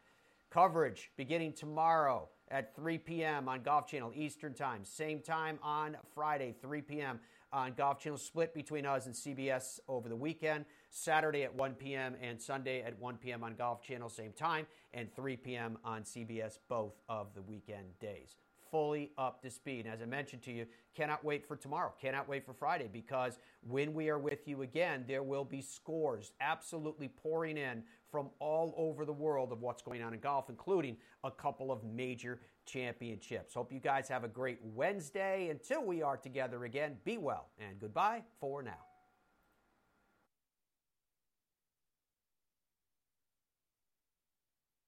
Coverage beginning tomorrow at 3 p.m. on Golf Channel Eastern Time. Same time on Friday, 3 p.m. on Golf Channel, split between us and CBS over the weekend. Saturday at 1 p.m. and Sunday at 1 p.m. on Golf Channel, same time, and 3 p.m. on CBS both of the weekend days fully up to speed. And as I mentioned to you, cannot wait for tomorrow, cannot wait for Friday, because when we are with you again, there will be scores absolutely pouring in from all over the world of what's going on in golf, including a couple of major championships. Hope you guys have a great Wednesday. Until we are together again, be well and goodbye for now.